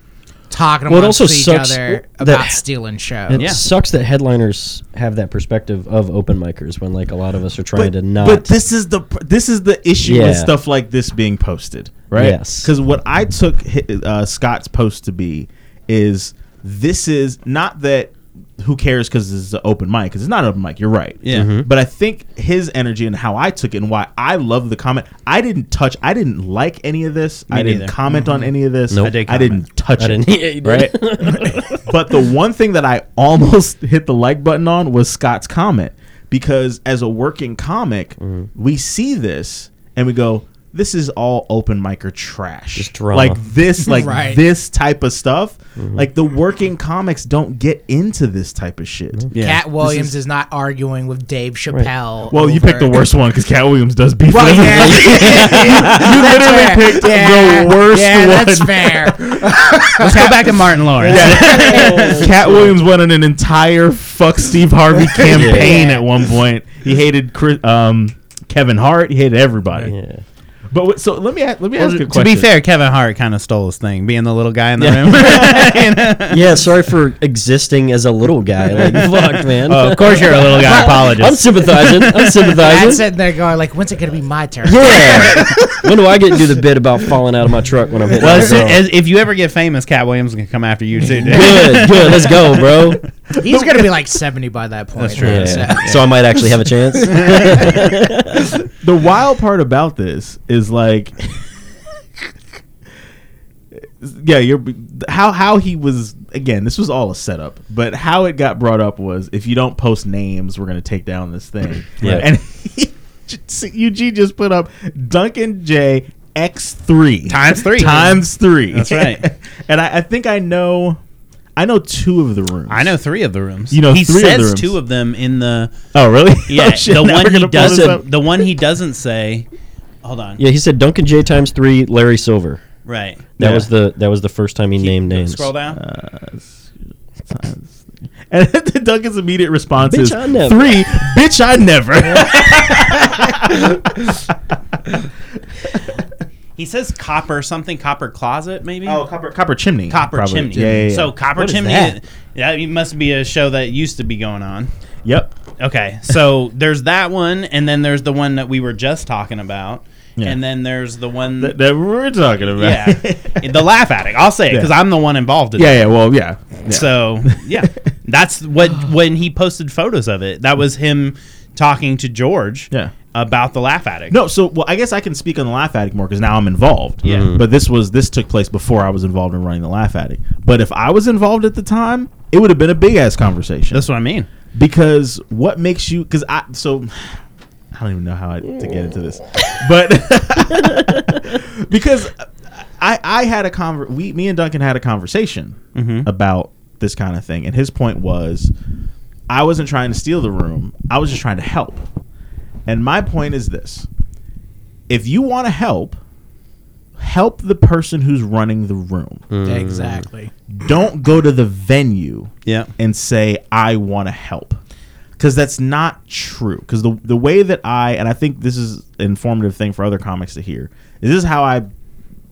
talking Well, it amongst also each sucks other that- about stealing shows. It Yeah. sucks that headliners have that perspective of open micers when like a lot of us are trying to not. But this is the this is the issue with stuff like this being posted, right? Yes. Because what I took uh, Scott's post to be is this is not that who cares because this is an open mic because it's not an open mic. You're right. Yeah. Mhm. But I think his energy and how I took it and why I love the comment. I didn't touch. I didn't like any of this. Me I didn't neither. comment on any of this. Nope. I did I didn't touch I it. didn't. Yeah, right? but the one thing that I almost hit the like button on was Scott's comment because as a working comic, Mm-hmm. we see this and we go, "This is all open micer trash." Just drama. Like this, like Right. this type of stuff. Mm-hmm. Like the working comics don't get into this type of shit. Yeah. Katt Williams is- is, not arguing with Dave Chappelle. Well, you picked the worst one because Katt Williams does beef Well, with him. yeah. you literally fair. picked Yeah, the worst yeah, one. that's fair. Let's go back to Martin Lawrence. Katt Williams went on an entire fuck Steve Harvey campaign Yeah. at one point. He hated Chris, um, Kevin Hart. He hated everybody. Yeah. But so let me ask, let me Well, ask you a to be fair, Kevin Hart kind of stole his thing, being the little guy in the room. You know? Yeah, sorry for existing as a little guy. Like, fuck, man. Oh, of course you're a little guy. I'm sympathizing. I'm sympathizing. I'm sympathizing. sitting there going, like, when's it gonna be my turn? Yeah. when do I get to do the bit about falling out of my truck when I'm hitting Well, as, zone? as- if you ever get famous, Katt Williams can come after you too. dude. Good, good. Let's go, bro. He's gonna be like 70 by that point. That's true. though, Yeah. so- So I might actually have a chance. the wild part about this is like, yeah, you're how how he was again. This was all a setup, but how it got brought up was if you don't post names, we're gonna take down this thing. Yeah. and Eugene just put up Duncan Jay X three Times three. times three. That's right. and I, I think I know. I know two of the rooms. I know three of the rooms. You know he three of the rooms. two of them in the Oh, really? yeah. Oh, shit, the one he gonna pull this doesn't. The one he doesn't say. Hold on. Yeah, he said Duncan Jay times three, Larry Silver. Right. That Yeah. was the that was the first time he named names. Scroll down. And Duncan's immediate response Bitch, is I never. three. Bitch, I never. he says copper something. Copper closet maybe. oh, copper, copper chimney. Copper probably. chimney. Yeah, yeah, yeah. So copper What is chimney. that? Yeah, it must be a show that used to be going on. yep. Okay, so there's that one, and then there's the one that we were just talking about, Yeah. and then there's the one. That, that we're talking about. yeah, the laugh addict. I'll say it because Yeah. I'm the one involved in it. yeah, yeah. Well, yeah. yeah. So yeah, that's what when he posted photos of it. That was him talking to George. Yeah. About the laugh addict. No, so well, I guess I can speak on the Laugh Addict more because now I'm involved. Yeah. Mhm. But this was this took place before I was involved in running the Laugh Addict. But if I was involved at the time, it would have been a big ass conversation. that's what I mean. because what makes you? Because I so I don't even know how I, to get into this, but because I I had a conver we me and Duncan had a conversation Mhm. about this kind of thing, and his point was I wasn't trying to steal the room. I was just trying to help. And my point is this if you want to help, help the person who's running the room. Hmm. Exactly. Don't go to the venue Yeah. and say, I want to help. Because that's not true. Because the, the way that I, and I think this is an informative thing for other comics to hear, is this is how I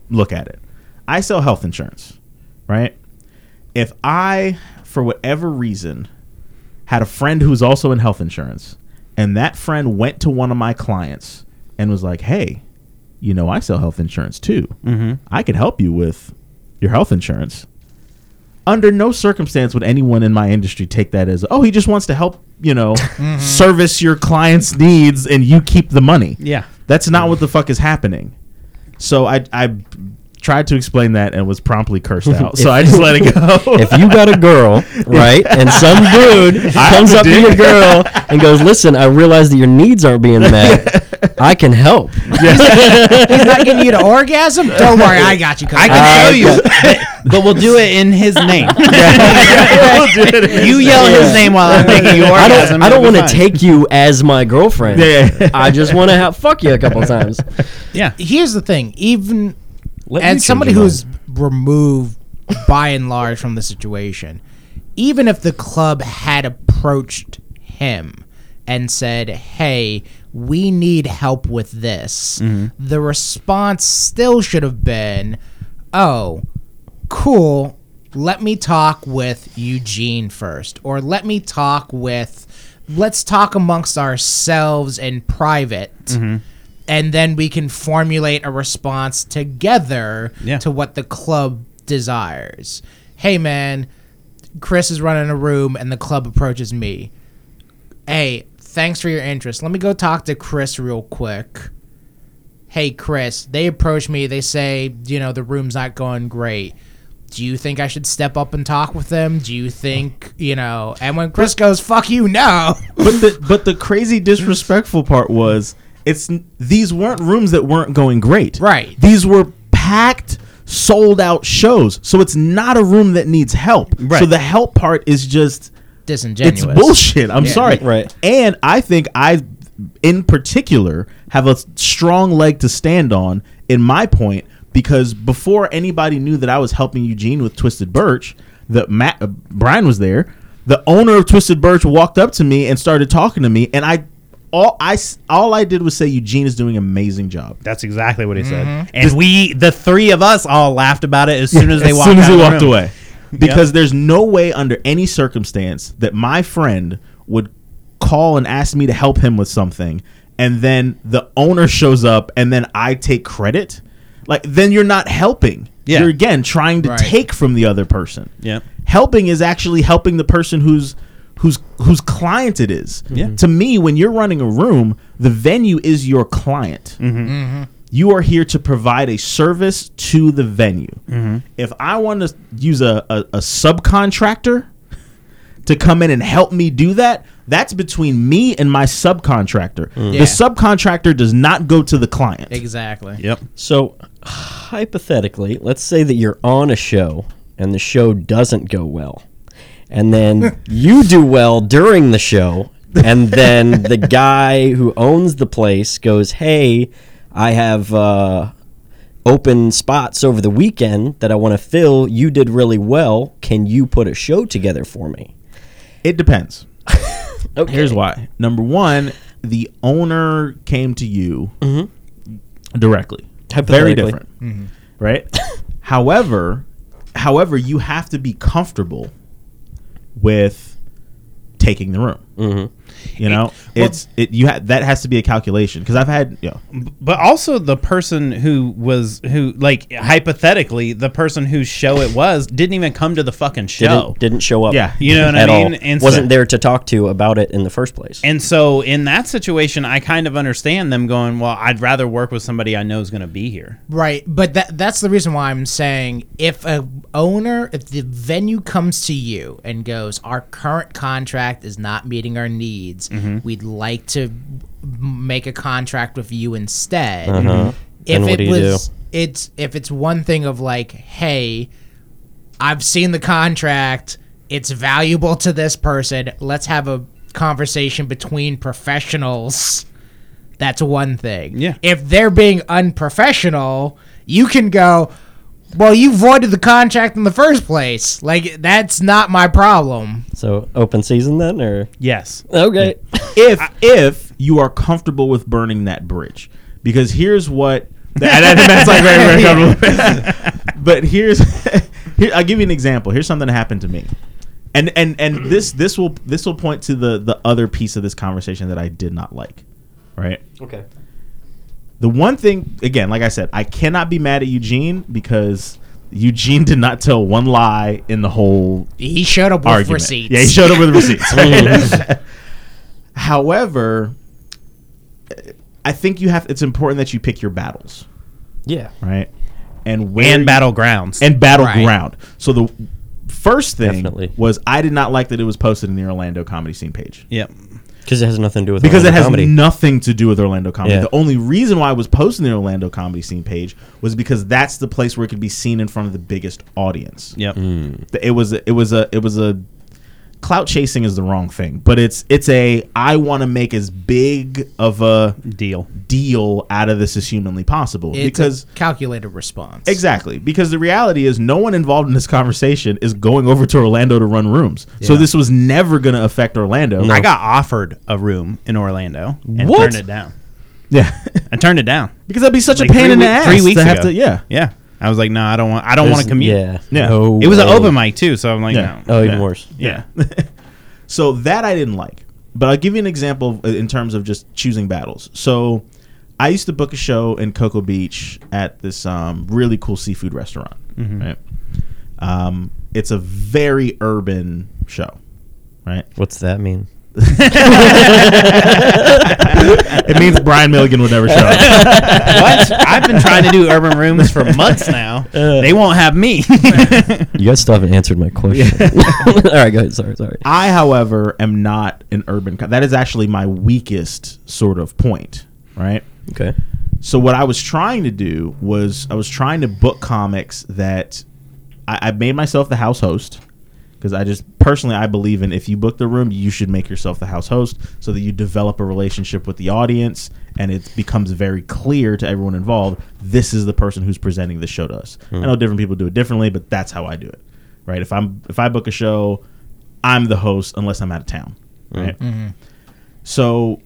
look at it. I sell health insurance, right? If I, for whatever reason, had a friend who's also in health insurance, and that friend went to one of my clients and was like, hey, you know, I sell health insurance too. Mm-hmm. I could help you with your health insurance. Under no circumstance would anyone in my industry take that as, oh, he just wants to help, you know, service your client's needs and you keep the money. Yeah. That's not what the fuck is happening. So I, I tried to explain that and was promptly cursed out. so I just let it go. if you got a girl, right, and some dude comes up to your girl and goes, "Listen, I realize that your needs aren't being met. I can help." He's not getting you to orgasm? Don't worry, I got you. I can Uh, show you, but, but we'll do it in his name. you yell his name while I'm making you I orgasm. don't. I don't want to take you as my girlfriend. Yeah. I just want to have fuck you a couple times. Yeah. Here's the thing. Even Let as somebody who's removed by and large from the situation, even if the club had approached him and said, "Hey, we need help with this," the response still should have been, "Oh, cool. Let me talk with Eugene first, or let me talk with." Let's talk amongst ourselves in private and then we can formulate a response together Yeah. to what the club desires. Hey man, Chris is running a room and the club approaches me. Hey, thanks for your interest. Let me go talk to Chris real quick. Hey Chris, they approach me. They say, you know, the room's not going great. Do you think I should step up and talk with them? Do you think, you know, and when Chris goes, fuck you, no. but the but the crazy disrespectful part was it's these weren't rooms that weren't going great. Right. These were packed, sold out shows. So it's not a room that needs help. Right. So the help part is just Disingenuous. it's bullshit. I'm Yeah. sorry. Right. And I think I in particular have a strong leg to stand on in my point because before anybody knew that I was helping Eugene with Twisted Birch, that Matt uh, Brian was there. The owner of Twisted Birch walked up to me and started talking to me, and I all I s- all I did was say Eugene is doing an amazing job. That's exactly what he said. Mm-hmm. And we, the three of us, all laughed about it as soon as they as walked. soon as out he of walked room. away. Because there's no way under any circumstance that my friend would call and ask me to help him with something and then the owner shows up and then I take credit. Like then you're not helping. Yeah. You're again trying to Right. take from the other person. Yeah. Helping is actually helping the person who's whose whose client it is. Yeah. To me, when you're running a room, the venue is your client. Mm-hmm. You are here to provide a service to the venue. Mm-hmm. If I want to use a, a, a subcontractor to come in and help me do that, that's between me and my subcontractor. Yeah. The subcontractor does not go to the client. Exactly. Yep. So, hypothetically, let's say that you're on a show and the show doesn't go well, and then you do well during the show, and then the guy who owns the place goes, "Hey, I have uh, open spots over the weekend that I want to fill. You did really well. Can you put a show together for me?" It depends. Okay. Here's why. Number one, the owner came to you directly. Very Hypothetically. different. Right? however, however, you have to be comfortable with taking the room. Mhm. You know, it's it. You ha- that has to be a calculation because I've had you know but also the person who was who like hypothetically the person whose show it was didn't even come to the fucking show Didn't, didn't show up. Yeah. You know what I mean? all. And Wasn't there to talk to about it in the first place. and so in that situation i kind of understand them going well i'd rather work with somebody i know is going to be here Right, but that that's the reason why I'm saying if a owner, if the venue comes to you and goes, our current contract is not meeting our needs, we'd like to make a contract with you instead. Uh-huh. If Then what it do you was, do? it's if it's one thing of like, hey, I've seen the contract, it's valuable to this person. Let's have a conversation between professionals. That's one thing. Yeah. If they're being unprofessional, you can go, well, you voided the contract in the first place. Like, that's not my problem. So open season then, or yes okay? if if you are comfortable with burning that bridge because here's what that, that- that's like very very comfortable but here's here i'll give you an example here's something that happened to me and and and this this will this will point to the the other piece of this conversation that i did not like right Okay. The one thing again like i said i cannot be mad at eugene because eugene did not tell one lie in the whole He showed up with argument. receipts. Yeah, he showed up with receipts. right? However, I think you have. It's important that you pick your battles, Yeah. right? And where and battlegrounds and battleground. So the first thing Definitely. was I did not like that it was posted in the Orlando comedy scene page yep Because it has nothing to do with because it Orlando has comedy. nothing to do with Orlando comedy. Yeah. The only reason why I was posting the Orlando comedy scene page was because that's the place where it could be seen in front of the biggest audience. yep hmm. it was it was a it was a clout chasing is the wrong thing but it's it's a i want to make as big of a deal. deal out of this as humanly possible It's because a calculated response. exactly because the reality is no one involved in this conversation is going over to orlando to run rooms. So this was never going to affect orlando. I got offered a room in orlando and What? turned it down. Yeah. I turned it down. Because that'd be such Like a pain in the wee- ass three weeks to have ago. to yeah. Yeah i was like no i don't want i don't want to There's- commute Yeah. Yeah. No it was an way. open mic too so i'm like Yeah. no Oh, even Yeah. worse. yeah so that I didn't like. But I'll give you an example in terms of just choosing battles. So I used to book a show in Cocoa Beach at this um, really cool seafood restaurant. Right. Um, it's a very urban show. Right. What's that mean? It means Brian Milligan would never show up. what i've been trying to do urban rooms for months now uh. they won't have me You guys still haven't answered my question. All right, go ahead. Sorry, sorry. I, however, am not an urban. Co- that is actually my weakest sort of point. Right. Okay. So what I was trying to do was I was trying to book comics that I, I made myself the house host because I just personally I believe in if you book the room you should make yourself the house host so that you develop a relationship with the audience and it becomes very clear to everyone involved this is the person who's presenting the show to us. Hmm. I know different people do it differently, but that's how I do it. Right? If I'm if I book a show, I'm the host unless I'm out of town. Hmm. Right? Mm-hmm. So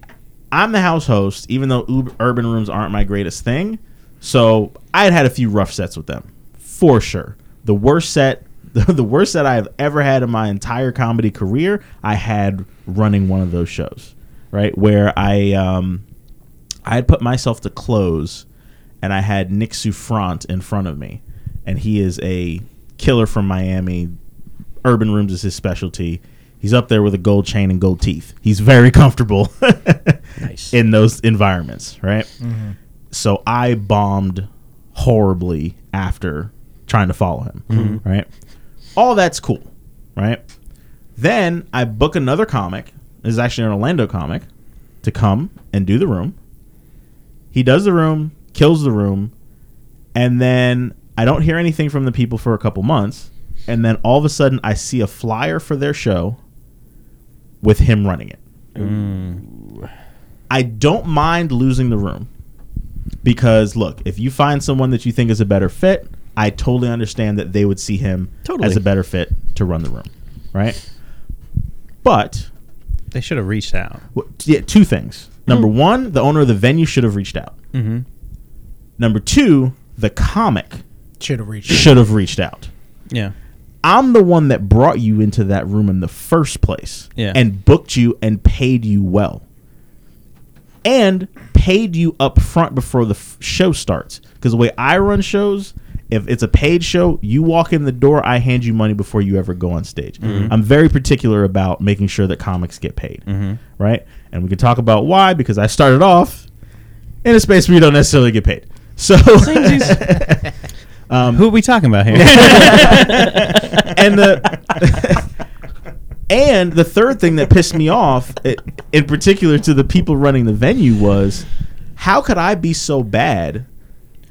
I'm the house host, even though Ub- urban rooms aren't my greatest thing. So I had had a few rough sets with them, for sure. The worst set, the worst set I have ever had in my entire comedy career, I had running one of those shows, right? Where I, um, I had put myself to close, and I had Nick Souffrant in front of me, and he is a killer from Miami. Urban rooms is his specialty. He's up there with a gold chain and gold teeth. He's very comfortable Nice. in those environments, right? So I bombed horribly after trying to follow him, right? All that's cool, right? Then I book another comic. This is actually an Orlando comic to come and do the room. He does the room, kills the room, and then I don't hear anything from the people for a couple months. and then all of a sudden I see a flyer for their show with him running it. Mm. I don't mind losing the room because look, if you find someone that you think is a better fit, I totally understand that they would see him Totally. as a better fit to run the room, right? But They should have reached out. w- yeah, two things. Number one, the owner of the venue should have reached out. Mm-hmm. Number two, the comic Should have reached. should have reached out. Yeah. I'm the one that brought you into that room in the first place Yeah. and booked you and paid you well and paid you up front before the f- show starts because the way i run shows if it's a paid show you walk in the door i hand you money before you ever go on stage. Mm-hmm. I'm very particular about making sure that comics get paid mm-hmm. right? And we can talk about why because i started off in a space where you don't necessarily get paid. So um, Who are we talking about here? and the and the third thing that pissed me off, i- in particular to the people running the venue, was how could I be so bad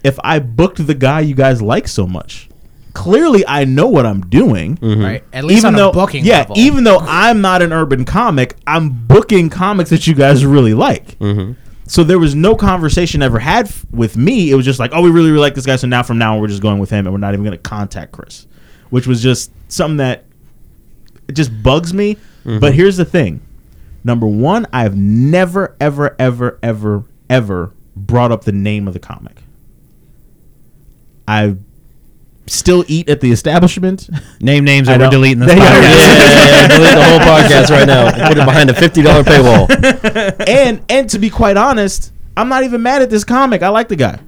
if I booked the guy you guys like so much? Clearly, I know what I'm doing. Mm-hmm. Right. At least even on though, a booking yeah, level. even though I'm not an urban comic, I'm booking comics that you guys really like. Mm-hmm. So there was no conversation ever had f- with me. It was just like, oh, we really, really like this guy. So now from now on, we're just going with him, and we're not even going to contact Chris, which was just something that it just bugs me. Mm-hmm. But here's the thing: number one, I've never, ever, ever, ever, ever brought up the name of the comic. I still eat at the establishment. Name names I or we're don't- deleting this Yeah, podcast. yeah, yeah, delete the whole podcast right now. Put it behind a fifty dollar paywall. and and to be quite honest, I'm not even mad at this comic. I like the guy.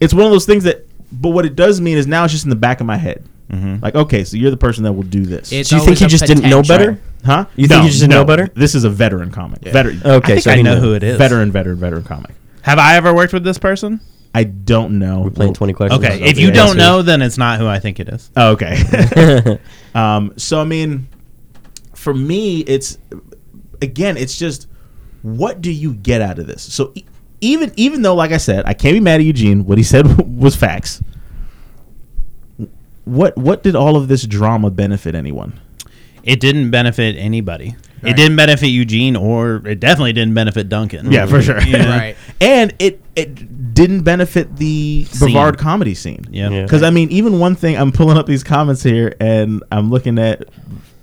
It's one of those things that, but what it does mean is now it's just in the back of my head. Mm-hmm. Like, okay, so you're the person that will do this, It's Do you think always he a just didn't know potential. better? huh? You think he just didn't know better? This is a veteran comic. Veteran. Okay, I think so I he know knew. who it is. Veteran, veteran, veteran comic. Have I ever worked with this person? I don't know. We're playing twenty questions. Okay. If you don't know, then it's not who I think it is. Oh, okay. um, so I mean, for me, it's again, it's just what do you get out of this? So e- even even though, like I said, I can't be mad at Eugene. What he said was facts. What what did all of this drama benefit anyone? It didn't benefit anybody. It didn't benefit Eugene, or it definitely didn't benefit Duncan. Yeah, for sure. You know? Right. And it it didn't benefit the Scene. Brevard comedy scene. Yeah. Yeah. Because I mean, even one thing, I'm pulling up these comments here, and I'm looking at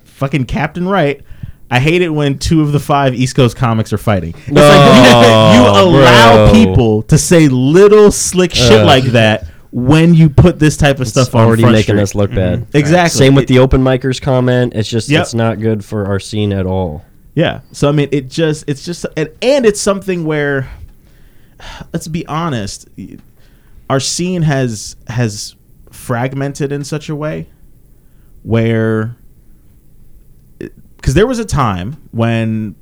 fucking Captain Right. I hate it when two of the five East Coast comics are fighting. It's No, like you, you allow bro. people to say little slick shit Ugh. like that when you put this type of It's stuff on already Front making Street. us look bad. Mm-hmm. Exactly. Same with It- the open micers comment. It's just Yep. it's not good for our scene at all. Yeah. So I mean, it just it's just and, and it's something where let's be honest, our scene has has fragmented in such a way where because there was a time when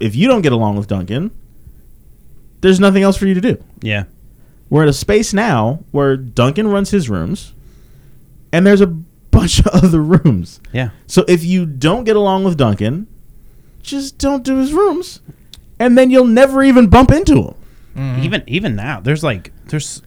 if you don't get along with Duncan, there's nothing else for you to do. Yeah. We're at a space now where Duncan runs his rooms, and there's a bunch of other rooms. Yeah. So if you don't get along with Duncan, just don't do his rooms, and then you'll never even bump into him. Mm-hmm. Even even now, there's like there's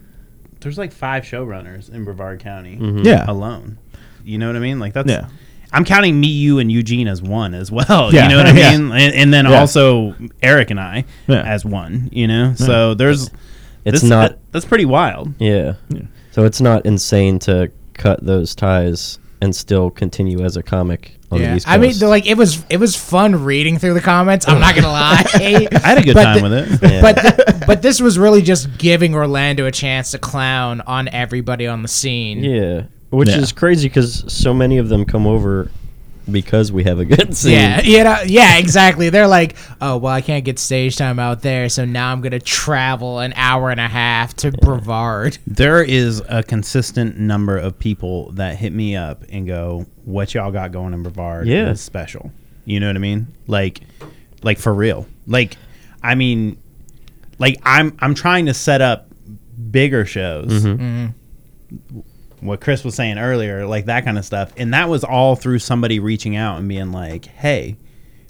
there's like five showrunners in Brevard County mm-hmm. Yeah. alone. You know what I mean? Like that's Yeah. I'm counting me, you, and Eugene as one as well. Yeah. You know what I Yeah. mean? And, and then Yeah. also Eric and I Yeah. as one. You know, so there's It's this- not that- that's pretty wild. yeah. Yeah. So it's not insane to cut those ties and still continue as a comic on the Yeah, East Coast. I mean, like it was it was fun reading through the comments. I'm not gonna lie. I had a good But time the- with it. Yeah. But th- but this was really just giving Orlando a chance to clown on everybody on the scene. yeah, which Yeah. is crazy because so many of them come over because we have a good scene. Yeah, you know, yeah, exactly. They're like, oh well, I can't get stage time out there, so now I'm gonna travel an hour and a half to Brevard. There is a consistent number of people that hit me up and go, "What y'all got going in Brevard Yeah. is special." You know what I mean? Like, like for real. Like, I mean, like I'm I'm trying to set up bigger shows. Mm-hmm. Mm-hmm. What Chris was saying earlier, like that kind of stuff, and that was all through somebody reaching out and being like, "Hey."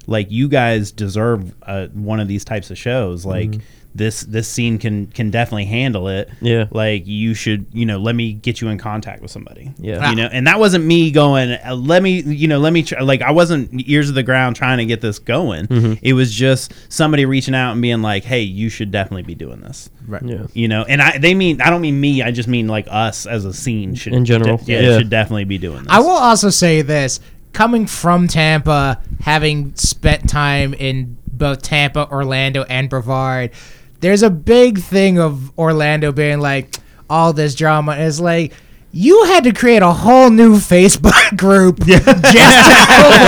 like you guys deserve uh, one of these types of shows. Like Mm-hmm. This this scene can can definitely handle it. Yeah. like you should you know let me get you in contact with somebody. Yeah. you know, and that wasn't me going. Uh, let me you know let me try, like I wasn't ears of the ground trying to get this going. Mm-hmm. It was just somebody reaching out and being like, hey, you should definitely be doing this. Right. Yeah. You know, and I they mean I don't mean me. I just mean like us as a scene should In general, de- yeah, yeah. should definitely be doing this. I will also say this: coming from Tampa, having spent time in both Tampa, Orlando, and Brevard, there's a big thing of Orlando being like all this drama. Is like you had to create a whole new Facebook group just to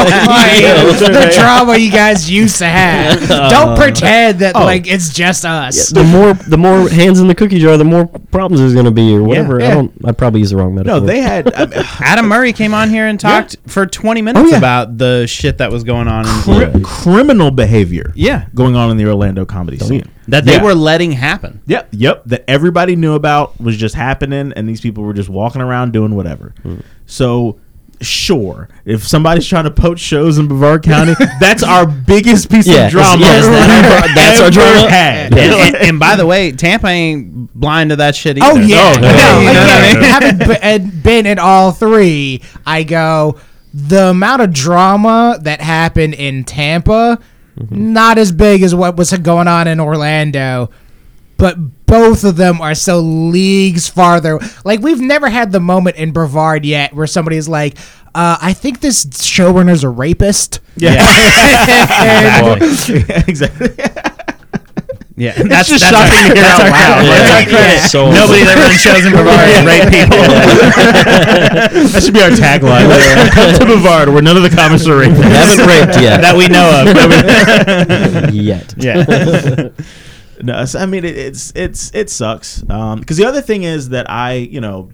avoid the drama you guys used to have. Uh-huh. Don't pretend that oh. like it's just us. the more the more hands in the cookie jar, the more problems there's going to be, or whatever. yeah. I don't. I probably use the wrong metaphor. No, they had I mean, Adam Murray came on here and talked for 20 minutes Oh, yeah. about the shit that was going on. In cri- criminal behavior. Yeah. going on in the Orlando comedy scene. That they Yeah. were letting happen. Yep, yep. That everybody knew about was just happening, and these people were just walking around doing whatever. Mm. So, sure, if somebody's trying to poach shows in Brevard County, that's our biggest piece Yeah, of drama. yes, that- we've that's our drama. Had. and, and- and by the way, Tampa ain't blind to that shit oh, either. Oh yeah, Oh, no, no. You know what I again, mean? having been in all three, I go the amount of drama that happened in Tampa, not as big as what was going on in Orlando, but both of them are so leagues farther. Like we've never had the moment in Brevard yet where somebody's like. Uh, I think this showrunner's a rapist. Yeah, And- exactly. Yeah, that's just that's shocking to hear that's out our loud. Yeah. That's our Yeah. credit. So- Nobody that runs shows in Brevard is rape people. that should be our tagline. Come to Brevard, where none of the comics are rapists. haven't raped yet. that we know of. yet. yeah. No, so, I mean it, it's it's it sucks. Um, because the other thing is that I, you know,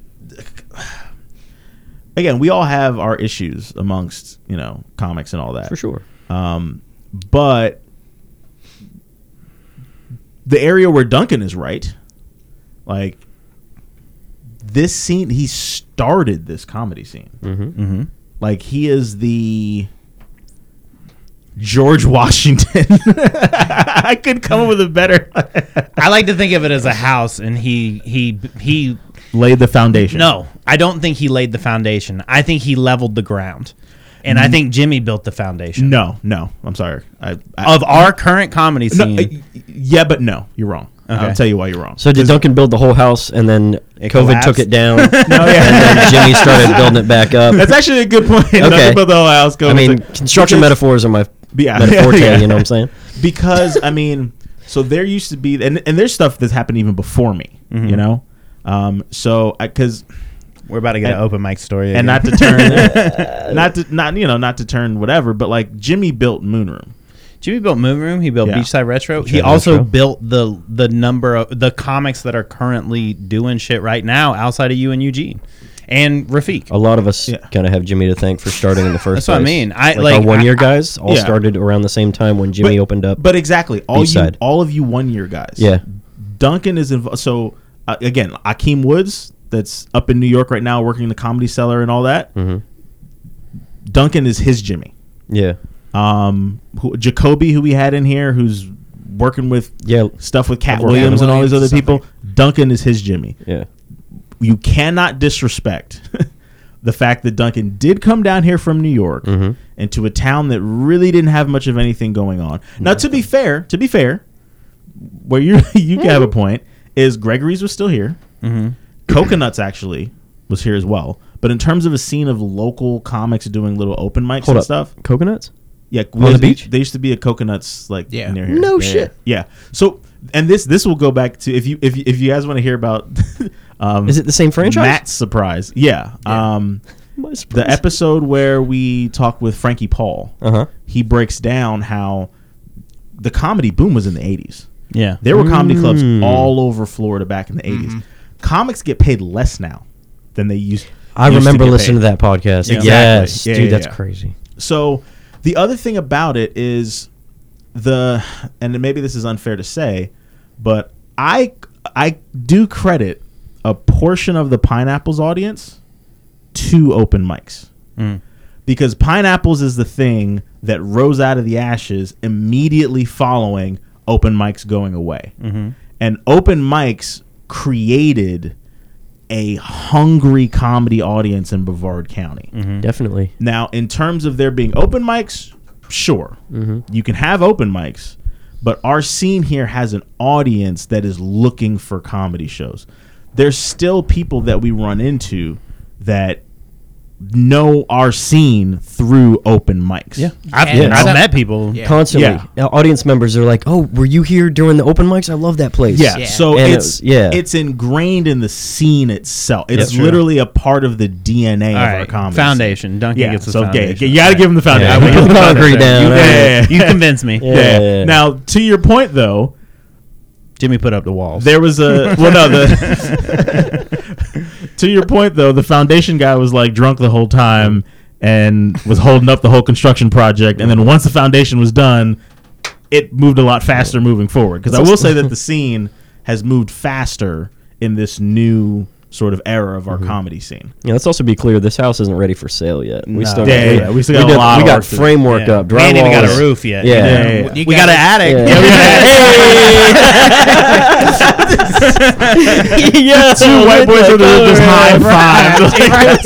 again, we all have our issues amongst you know comics and all that. For sure. Um, but the area where Duncan is right, like this scene, he started this comedy scene. Mm-hmm. Like he is the George Washington. I could come up with a better. I like to think of it as a house, and he he he. Laid the foundation. No, I don't think he laid the foundation. I think he leveled the ground, and I think Jimmy built the foundation no, no. I'm sorry. I, I of our current comedy no, scene. uh, yeah, but no, you're wrong. Okay. I'll tell you why you're wrong. So did Duncan build the whole house and then It COVID took it down? no, and then Jimmy started building it back up. That's actually a good point. Okay. Nothing but the whole house goes I mean, to- construction because- metaphors are my Yeah. metaphor. Yeah. You know what I'm saying? because I mean, so there used to be, and, and there's stuff that's happened even before me, Mm-hmm. you know. Um, so because We're about to get and- an open mic story, and again. not to turn, not to not you know not to turn whatever, but like Jimmy built Moonroom. Jimmy built Moon Room. He built Yeah. Beachside Retro. he Beachside also Retro. built the the number of the comics that are currently doing shit right now outside of you and Eugene and Rafiq. A lot of us Yeah. kind of have Jimmy to thank for starting in the first That's what I mean. I- like, like, one year guys all Yeah. started around the same time when Jimmy but, opened up. But exactly, all you B-side. all of you one year guys. Yeah. Duncan is involved. So uh, again, Akeem Woods, that's up in New York right now, working the Comedy Cellar and all that. Mhm. Duncan is his Jimmy. yeah, Um, who, Jacoby, who we had in here, who's working with yeah, stuff with Cat Working Williams and all these other Williams and people. Duncan is his Jimmy. yeah. You cannot disrespect the fact that Duncan did come down here from New York Mm-hmm. into a town that really didn't have much of anything going on. Now, to be fair, to be fair, where you you have a point is Gregory's was still here. Mm-hmm. Coconuts actually was here as well. But in terms of a scene of local comics doing little open mics Hold and up. stuff, Coconuts? yeah, On the beach? There used to be a coconuts like Yeah. near here. No Yeah, shit. Yeah. yeah. So and this this will go back to if you if you, if you guys want to hear about um Is it the same franchise? Matt's surprise. Yeah. Um My the surprise. episode where we talk with Frankie Paul. Uh-huh. He breaks down how the comedy boom was in the 80s. yeah. There were comedy clubs Mm. all over Florida back in the 80s. Comics get paid less now than they used I used to remember get listening paid. to that podcast. Exactly. Yes, Yeah, dude, yeah, that's yeah. crazy. So the other thing about it is the and maybe this is unfair to say, but I I do credit a portion of the pineapples audience to open mics. Mm. Because pineapples is the thing that rose out of the ashes immediately following open mics going away. Mm-hmm. And open mics created a hungry comedy audience in Brevard County. Mm-hmm. Definitely. Now, in terms of there being open mics, sure, you can have open mics, but our scene here has an audience that is looking for comedy shows. There's still people that we run into that know our scene through open mics. Yeah, I've, Yeah. I've met people. Yeah. Constantly. Yeah. Audience members are like, "Oh, were you here during the open mics? I love that place." Yeah, Yeah. so And it's was- yeah. it's ingrained in the scene itself. It's Yep. True. literally a part of the DNA All of our right, comedy. foundation. Duncan Yeah, gets the so okay, you got to give him the foundation. Yeah, we get the Concrete foundation. down, You, all right. you convinced me. Yeah. Yeah. Now, to your point though, Jimmy put up the walls. there was a well, no, the to your point though, the foundation guy was like drunk the whole time and was holding up the whole construction project, and then once the foundation was done, it moved a lot faster moving forward. Because I will say that the scene has moved faster in this new sort of era of our mm-hmm. comedy scene. Yeah, let's also be clear. This house isn't ready for sale yet. We No. still Yeah, got, yeah, we still got a did- lot We got work framework Yeah. up. We ain't even got a roof yet. Yeah. you? Yeah, yeah, We, yeah. we got an attic. Yeah. Yeah, we yeah, Two white boys in the just high five.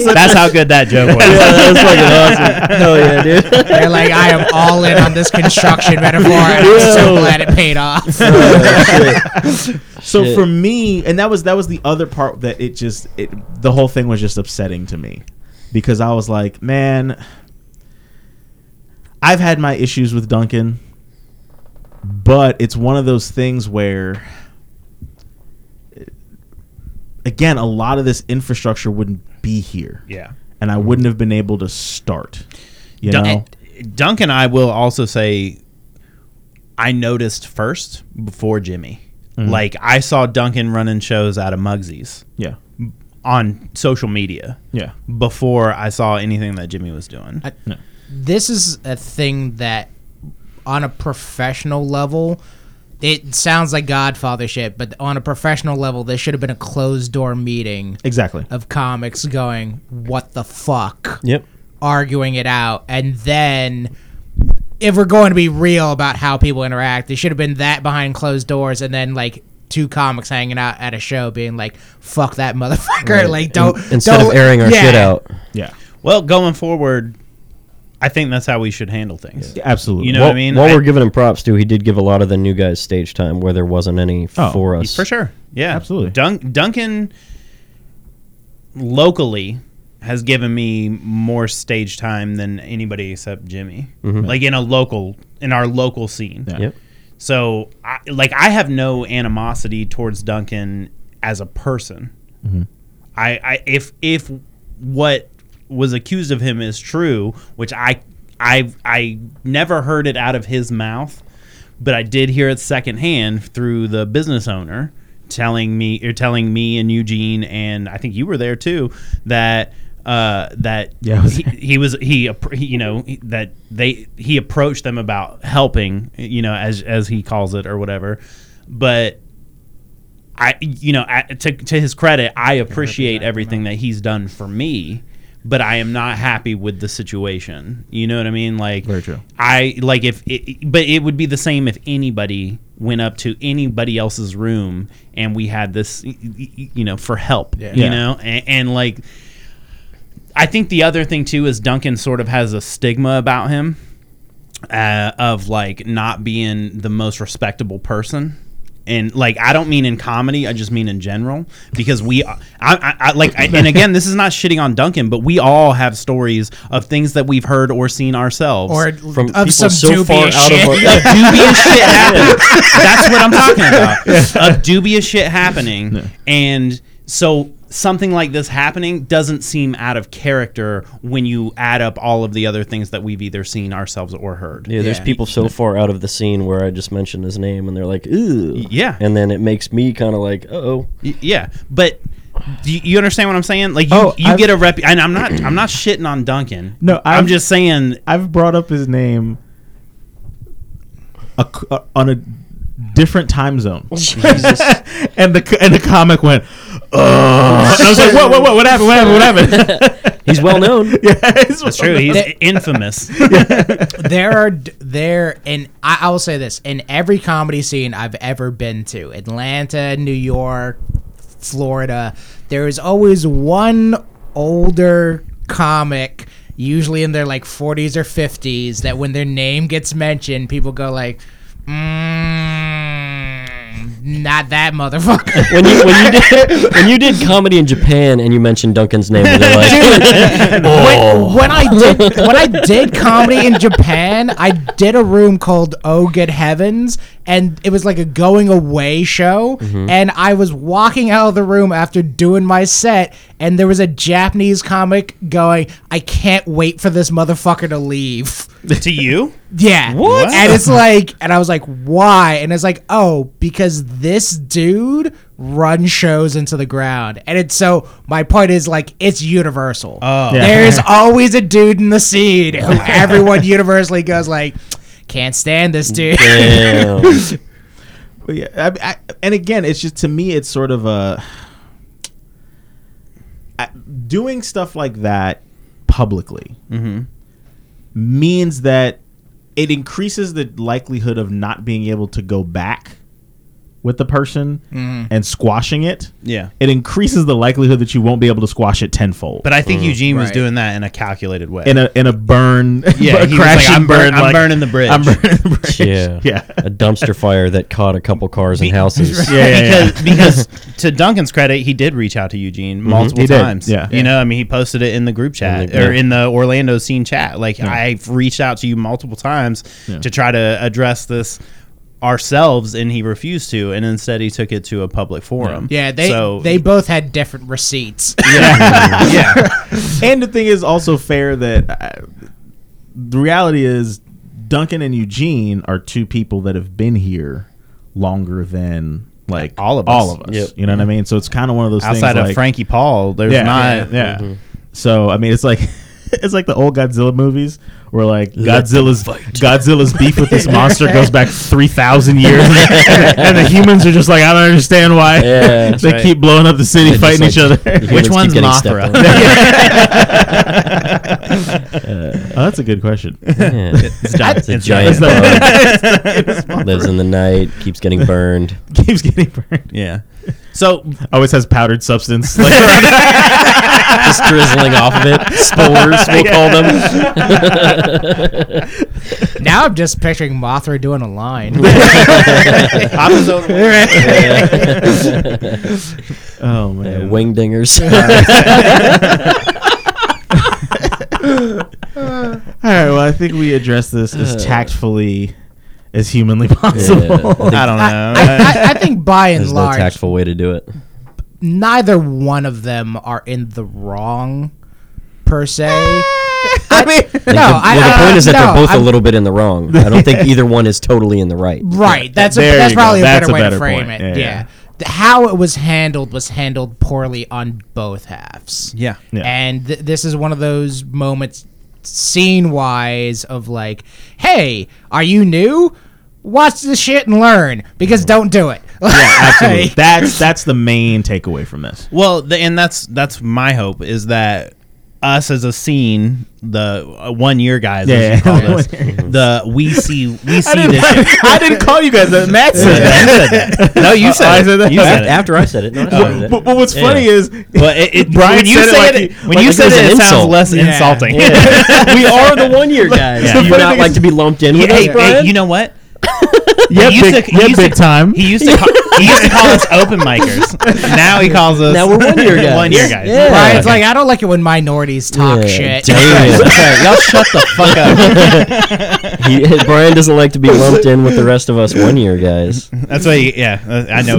That's how good that joke was. Yeah, that's fucking awesome. Hell yeah, dude. They're like, I am all in on this construction metaphor, and I'm so glad it paid off. Oh, So Shit. for me, and that was that was the other part that it just it the whole thing was just upsetting to me because I was like, man, I've had my issues with Duncan, but it's one of those things where again, a lot of this infrastructure wouldn't be here. Yeah. And I wouldn't have been able to start. You Dun- know? Duncan, I will also say, I noticed first before Jimmy. Mm-hmm. Like I saw Duncan running shows out of Mugsy's Yeah. on social media Yeah. before I saw anything that Jimmy was doing. I- No. this is a thing that on a professional level it sounds like godfather shit but on a professional level there should have been a closed door meeting Exactly. of comics going what the fuck Yep. arguing it out and then if we're going to be real about how people interact there should have been that behind closed doors and then like two comics hanging out at a show being like fuck that motherfucker like don't In- instead don't- of airing our yeah. shit out. Yeah. Well, going forward, I think that's how we should handle things. Absolutely. You know while, what I mean? While I- we're giving him props too, he did give a lot of the new guys stage time where there wasn't any Oh, for us. For sure. Yeah. Absolutely. Dun- Duncan locally has given me more stage time than anybody except Jimmy. Mm-hmm. Like in a local in our local scene. Yeah. Yep. So I, like I have no animosity towards Duncan as a person. Mm-hmm. I, I if if what was accused of him is true, which I I I never heard it out of his mouth, but I did hear it secondhand through the business owner telling me or telling me and Eugene and I think you were there too that uh, that Yeah, was he, he was he, you know that they he approached them about helping you know as as he calls it or whatever. But I you know I, to to his credit I appreciate everything that he's done for me but I am not happy with the situation. You know what I mean? Like Very true. I like if it, but it would be the same if anybody went up to anybody else's room and we had this you know for help you Yeah. know? And, and like I think the other thing too is Duncan sort of has a stigma about him uh, of like not being the most respectable person. And like I don't mean in comedy, I just mean in general because we, I, I, I like, I, and again, this is not shitting on Duncan, but we all have stories of things that we've heard or seen ourselves or From of people some so far dubious out of shit. our- of dubious shit happening. That's what I'm talking about. Of dubious shit happening, and so something like this happening doesn't seem out of character when you add up all of the other things that we've either seen ourselves or heard. Yeah, there's Yeah. people so far out of the scene where I just mentioned his name and they're like, ooh. Yeah. And then it makes me kind of like, oh. Yeah, but. Do you, you understand what I'm saying? Like you, Oh, you I've- get a rep, and I'm not. I'm not shitting on Duncan. No, I'm I've- just saying. I've brought up his name a, uh, on a different time zone, Jesus. and the and the comic went, "Ugh." And I was like, "What? What? What? What happened? What happened? What happened?" He's well known. yeah, it's That's true. He's They- infamous. there are there and I, I will say this in every comedy scene I've ever been to Atlanta New York Florida there is always one older comic usually in their like 40s or 50s that when their name gets mentioned people go like mm, not that motherfucker. When you when you did when you did comedy in Japan and you mentioned Duncan's name, they're like, when, when I did when I did comedy in Japan, I did a room called Oh Good Heavens, and it was like a going away show. Mm-hmm. And I was walking out of the room after doing my set, and there was a Japanese comic going, "I can't wait for this motherfucker to leave." to you? Yeah. What? And it's like, and I was like, why? And it's like, oh, because this dude runs shows into the ground. And it's so, my point is like, it's universal. Oh. Yeah. There's always a dude in the scene who everyone universally goes like, can't stand this dude. But yeah, I, I, and again, it's just to me, it's sort of a I- doing stuff like that publicly mm-hmm. means that it increases the likelihood of not being able to go back with the person mm-hmm. and squashing it. Yeah. It increases the likelihood that you won't be able to squash it tenfold. But I think mm. Eugene was Right. doing that in a calculated way. in a in a burn, Yeah, a he crash like, and "I'm burn- burn, I'm burning the bridge." I'm burning the bridge. Yeah. yeah, A dumpster fire that caught a couple cars and houses. Yeah, yeah, yeah. because because to Duncan's credit, he did reach out to Eugene mm-hmm. multiple He did, times. yeah. you know, I mean, he posted it in the group chat the- or yeah. in the Orlando scene chat. Like, I've reached out to you multiple times to try to address this ourselves, and he refused to, and instead he took it to a public forum. Yeah, they so they both had different receipts. yeah, yeah. and the thing is also fair that uh, the reality is Duncan and Eugene are two people that have been here longer than like All of us. All of us. Yep. You know what I mean? So it's kind of one of those Outside things of like, Frankie Paul, there's yeah, not. yeah. yeah. So I mean, it's like it's like the old Godzilla movies where like Godzilla's Godzilla's beef with this monster goes back three thousand years, and the humans are just like, I don't understand why Yeah, they right. keep blowing up the city, They just, fighting like, each other. Which one's getting Mothra? stepped on. Oh, that's a good question. Yeah. It's, done. It's a It's giant done. bug. Lives in the night, keeps getting burned. Keeps getting burned. Yeah. So Always has powdered substance. Like, Just drizzling off of it. Spores, we'll call them. now I'm just picturing Mothra doing a line. oh Uh, man. wing dingers. All right. Well, I think we addressed this as tactfully as humanly possible. I don't know. I, I, I think by and There's no large, tactful way to do it. neither one of them are in the wrong per se. I mean, Like, No, the, I- well, the I- point uh, is that no, they're both I'm- a little bit in the wrong. I don't think either one is totally in the right. Right. That's a, that's you go. probably a That's better a way better to frame point. it. Yeah, Yeah. yeah. How it was handled was handled poorly on both halves. yeah. Yeah. And th- this is one of those moments, scene wise, of like, hey, are you new? Watch this shit and learn because mm-hmm. don't do it. yeah, absolutely. That's that's the main takeaway from this. Well, the, and that's that's my hope is that us as a scene, the uh, one year guys, Yeah, as you call yeah. us, the we see we see I didn't, this. shit. I didn't call you guys that. Matt said that. No, you said I it. said that? You Okay. said it. After I said it, no, I Oh. said. But, but what's funny is, But it, it, Brian when you said it say like it, he- when like you said was it, it sounds less Yeah. insulting. we are the one year guys. Yeah. Do you not like is- to be lumped in with hey, us, hey, Brian? you know what? yeah, He used big, to- yeah, big to- time. He used to call, he used to call us open mikers. Now he calls us Now we're one year guys. one year guys. Yeah. Brian's like, I don't like it when minorities talk Yeah, shit. damn. Okay, y'all shut the fuck up. he, Brian doesn't like to be lumped in with the rest of us one year guys. That's why. He, yeah, uh, I know.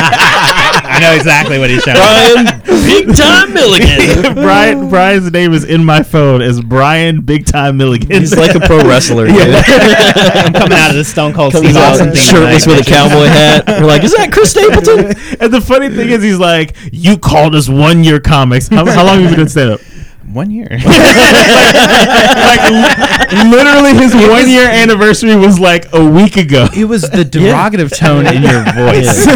I know exactly what he's showing. Brian, big time Milligan. Brian Brian's name is in my phone as Brian Big Time Milligan. He's like a pro wrestler, dude. I'm coming out of the Stone Cold Comes Steve out Austin thing shirtless tonight. with a cowboy hat. We're like, is that Chris Stapleton? and the funny thing is, he's like, "You called us one year comics. How, how long have you been in stand up? One year. like li- literally, his one year anniversary was like a week ago. it was the derogative tone in your voice.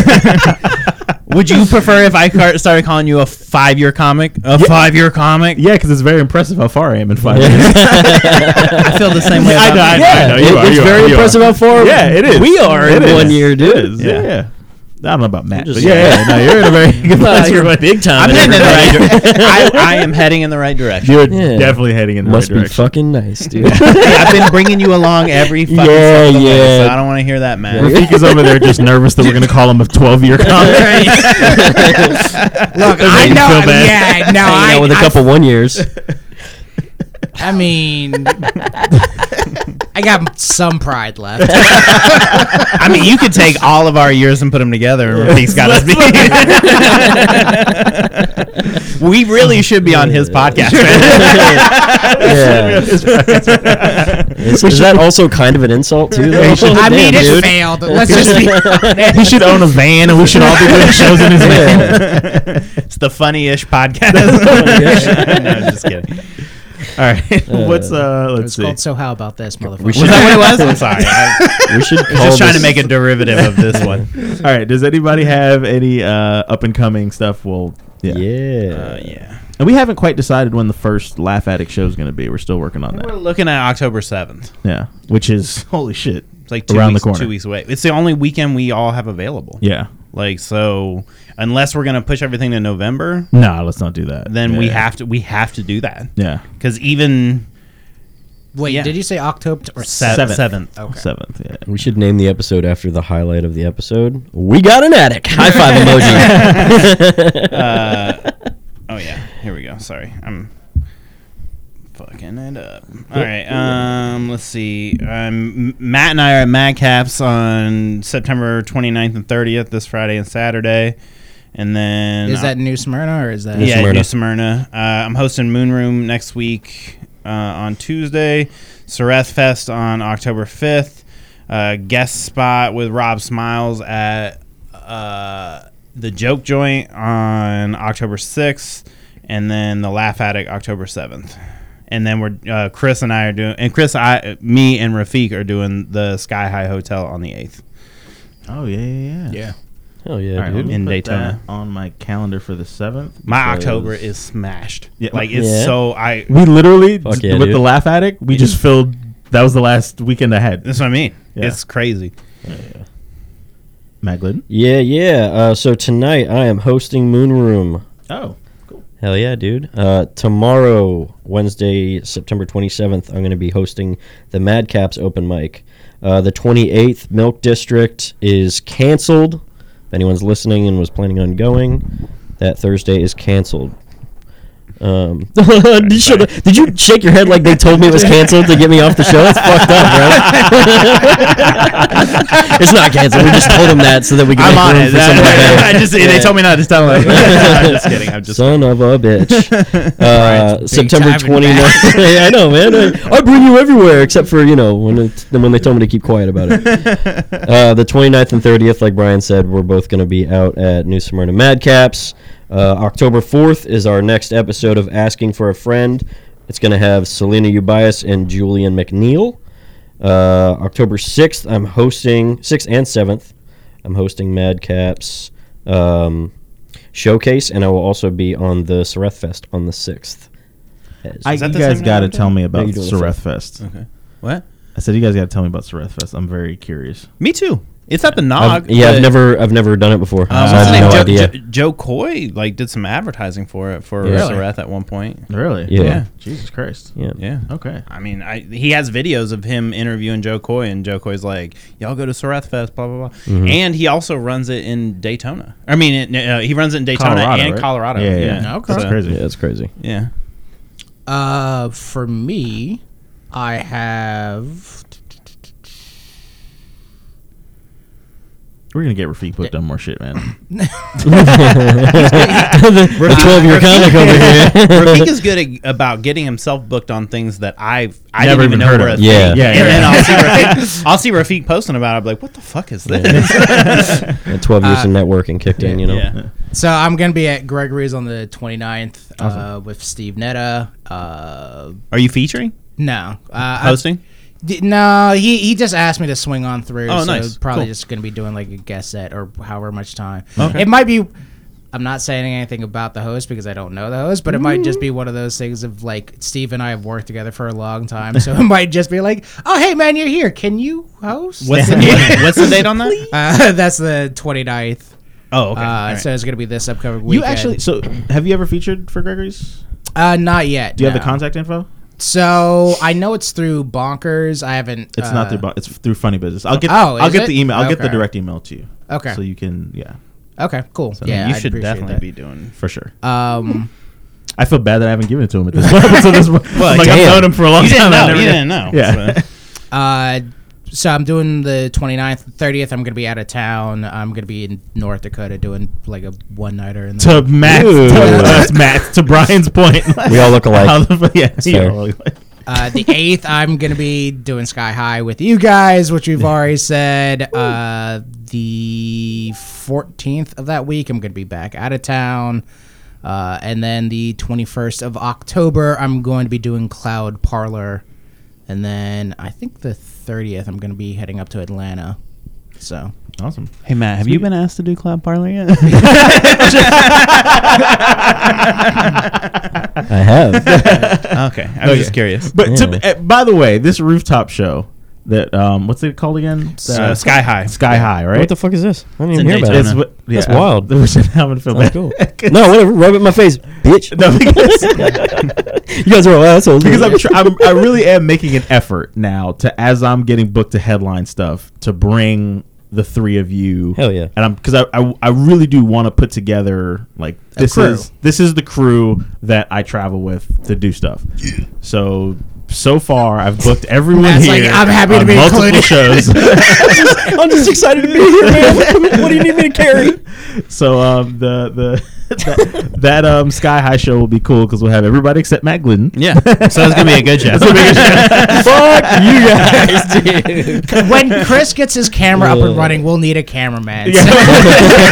Would you prefer if I started calling you a five-year comic? A five-year comic? Yeah, because it's very impressive how far I am in five years. I feel the same way. I about know, I me. know, I know. it- are, it's you very you are. impressive how far Yeah, it is. we are It in is. one year, dude. It is, Yeah. yeah. I don't know about Matt, just- but yeah, yeah, no, you're in a very good place. you're for big time. I'm in heading in the right. everything. Dir- I, I am heading in the right direction. You're Yeah. definitely heading in the Must right be direction. fucking nice, dude. Hey, I've been bringing you along every fucking Yeah, step of the way, yeah. so I don't want to hear that, man. Rafika's over there just nervous that we're going to call him a 12 year contract. Look, Doesn't I know. Yeah, no, Hanging I, out with a I- couple one years. I mean, I got some pride left. I mean, you could take all of our years and put them together, and Rafiq's got us beat. we really should be on his podcast. yeah. Is, is that also kind of an insult too? Though? I mean, Damn, it dude. failed. Let's just be honest. he should own a van and we should all be doing shows in his van. it's the funny-ish podcast. no, I'm just kidding. All right. What's, uh, let's It's see. called So How About This, motherfucker? We Was that what it was? I'm sorry. I We should was call just trying to make a derivative of this one. All right. Does anybody have any uh, up and coming stuff? Well, yeah. Yeah. Uh, yeah. And we haven't quite decided when the first Laugh Addict show is going to be. We're still working on that. We're looking at October 7th. Yeah. Which is, holy shit. It's like two Around the corner. two weeks away. It's the only weekend we all have available. Yeah. Like so, unless we're gonna push everything to November, No, let's not do that. then we have to we have to do that Yeah. because even Wait, Yeah. did you say October or se- Seventh. seventh. Okay. Seventh. Yeah. We should name the episode after the highlight of the episode. We got an attic. High five emoji. Uh, oh yeah, here we go. Sorry, I'm fucking it up. All right, um, let's see. Um, Matt and I are at Madcaps on September 29th and 30th, this Friday and Saturday, and then Is that New Smyrna or is that? New yeah, Smyrna. New Smyrna. Uh, I'm hosting Moon Room next week uh, on Tuesday. Sareth Fest on October 5th. Uh, guest spot with Rob Smiles at uh, the Joke Joint on October 6th, and then the Laugh Attic October 7th. And then we're uh, Chris and I are doing, and Chris, I, me and Rafiq are doing the Sky High Hotel on the 8th. Oh, yeah, yeah, yeah. Yeah. Hell yeah, All right, let dude. me In put Daytona. that on my calendar for the 7th. My because October is smashed. Yeah. like it's Yeah. so I. We literally, Fuck d- yeah, with dude. the Laugh Addict, we just filled, that was the last weekend I had. That's what I mean. Yeah. It's crazy. Matt Glidden? Yeah, yeah. Uh, so tonight I am hosting Moon Room. Oh. Cool. Hell yeah, dude. Uh, tomorrow, Wednesday, September 27th, I'm going to be hosting the Madcaps open mic. Uh, the 28th Milk District is canceled. Anyone's listening and was planning on going, that Thursday is canceled. Um, did, you did you shake your head like they told me it was canceled to get me off the show? That's fucked up, bro. it's not canceled. We just told them that so that we can I'm on it. to I just they told me not to tell them. I'm just kidding. I'm just Son of a bitch. Uh, Big September 29th. yeah, I know, man. I, I bring you everywhere except for, you know, when it, when they told me to keep quiet about it. Uh, the 29th and 30th, like Brian said, we're both going to be out at New Smyrna Madcaps. Uh, October 4th is our next episode of Asking for a Friend. It's going to have Selena Ubias and Julian McNeil. Uh, October 6th, I'm hosting, 6th and 7th, I'm hosting Madcaps um, showcase, and I will also be on the Sareth Fest on the 6th. As- I, Is you guys got to tell me about you're doing the Sareth fifth. Fest. okay. What? I said you guys got to tell me about Sareth Fest. I'm very curious. Me too. It's at the I've- Nog. yeah, I've never, I've never done it before. Um, so I what's his have name? no Joe, idea. Jo- Joe Coy like did some advertising for it for Yeah. Really? At one point. Really? Yeah. Yeah. Jesus Christ. yeah. Yeah. Okay. I mean, I, he has videos of him interviewing Jo Koy, and Jo Koy's like, "Y'all go to Sareth Fest, blah blah blah." Mm-hmm. And he also runs it in Daytona. I mean, it, uh, he runs it in Daytona Colorado, and right? Colorado. Yeah, Yeah, yeah. Okay. That's So, crazy. Yeah, that's crazy. Yeah. Uh, for me, I have. We're gonna get Rafiq booked on more shit, man. The 12 year comic over here. Rafiq is good at, about getting himself booked on things that I've I Never didn't even even know heard were of. a Yeah. thing. Yeah, and yeah. then I'll see Rafiq, I'll see Rafiq posting about. it. I'm like, what the fuck is this? Yeah, 12 years Uh, of networking kicked in, you know? yeah. So I'm gonna be at Gregory's on the 29th uh, with Steve Netta. Uh, Are you featuring no, uh, I- hosting? No, he he just asked me to swing on through. Oh, so nice. Probably Cool. just gonna be doing like a guest set or however much time. Okay. It might be. I'm not saying anything about the host because I don't know the host, but it might just be one of those things of like Steve and I have worked together for a long time, so it might just be like, "Oh, hey man, you're here. Can you host?" What's the, what- what's the date on that? Uh, that's the 29th. Oh, okay. Uh, right. So it's gonna be this upcoming weekend. You actually. So, have you ever featured for Gregory's? uh, not yet. Do you have the contact info? So I know it's through Bonkers. I haven't. It's uh, not through. Bo- It's through Funny Business. I'll get. Oh, I'll get it? the email. I'll get the direct email to you. Okay. So you can. Yeah, Okay. Cool. yeah, you I'd should definitely that. be doing. for sure. Um. I feel bad that I haven't given it to him at this point. so this, well, like I've known him for a long You didn't time. I know. never You did. didn't know. Yeah. So- Uh, so I'm doing the 29th, 30th. I'm gonna be out of town. I'm gonna be in North Dakota doing like a one nighter. And to Matt, to, that's Matt, to Brian's point. We all look alike. The- yeah, you fair. all look alike. uh, the 8th, I'm gonna be doing Sky High with you guys, which we've already said. Uh, the 14th of that week, I'm gonna be back out of town. Uh, and then the 21st of October, I'm going to be doing Cloud Parlor. And then I think the 30th, I'm going to be heading up to Atlanta. So Awesome. Hey Matt, have you been asked to do Cloud Parlor yet? I have. okay, I was just curious. But to, uh, by the way, this rooftop show that um, what's it called again? Uh, Sky High. Sky High, right? What the fuck is this? I didn't It's even hear about Daytona. it. It's what- That's wild. I, was- I'm gonna feel That's bad. cool. No, whatever. Rub it in my face, bitch. no, because, you guys are all assholes. because I'm, tr- I'm I really am making an effort now to as I'm getting booked to headline stuff to bring the three of you. Hell yeah. And I'm because I, I I really do want to put together like this is this is the crew that I travel with to do stuff. Yeah. So so far I've booked everyone Matt's here. like, "I'm happy to on be multiple included." shows. I'm just excited to be here, man. what do you need me to carry? so um the the that, that um Sky High show will be cool because we'll have everybody except Matt Glidden. Yeah, so it's gonna be a good show. Fuck you guys, dude. when Chris gets his camera up and running, we'll need a cameraman. So- oh!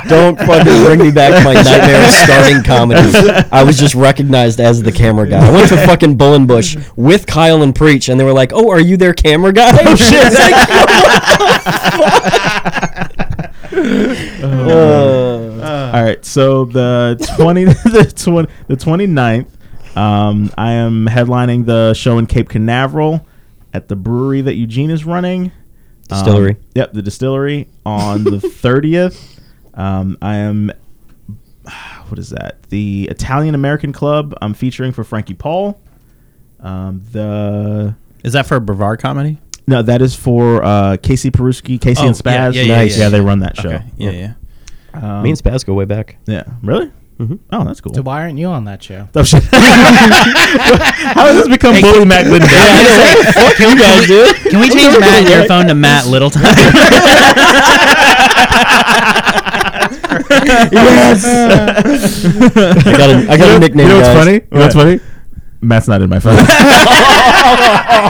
Don't fucking bring me back my nightmare of starting comedy. I was just recognized as the camera guy. I went to fucking Bullenbush with Kyle and Preach, and they were like, "Oh, are you their camera guy?" Oh shit! Uh, All right, so the twenty the twenty the 29th, um, I am headlining the show in Cape Canaveral at the brewery that Eugene is running. Distillery. Um, yep, the distillery on the thirtieth. Um, I am. What is that? The Italian American Club. I'm featuring for Frankie Paul. Um, the Is that for a Brevard comedy? no, that is for uh, Casey Peruski, Casey Oh, and Spaz. yeah, yeah, yeah, nice. yeah, yeah, they run that show. Okay. Yeah, yeah. Um, Me and Spaz go way back. yeah, really? Mhm. Oh, that's cool. so why aren't you on that show? Oh, shit. How has this become bully Matt Glidden? Fuck you guys, dude. Can we change Matt in your phone to Matt Littletime? yes. I got a, I got you know, a nickname. You know what's guys. funny? You know what's funny? Matt's not in my phone.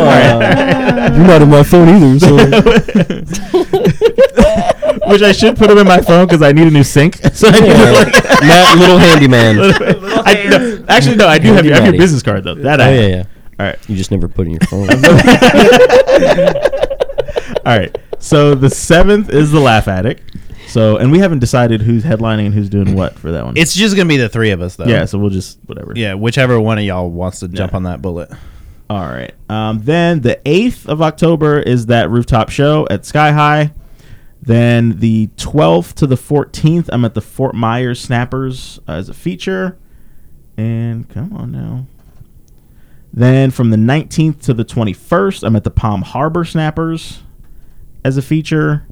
Uh, you're not in my phone either. So. Which I should put him in my phone because I need a new sink. So I need to, like, Matt, little handyman. Oh I, no, actually, no, I do have your, I have your business card though. That I yeah, yeah. All right, You just never put in your phone. all right. So the seventh is the Laugh Addict. So and we haven't decided who's headlining and who's doing what for that one. it's just gonna be the three of us, though. yeah. So we'll just whatever. Yeah, whichever one of y'all wants to jump Yeah. on that bullet. All right. Um, then the 8th of October is that rooftop show at Sky High. Then the 12th to the 14th, I'm at the Fort Myers Snappers uh, as a feature. And come on now. Then from the 19th to the 21st, I'm at the Palm Harbor Snappers as a feature.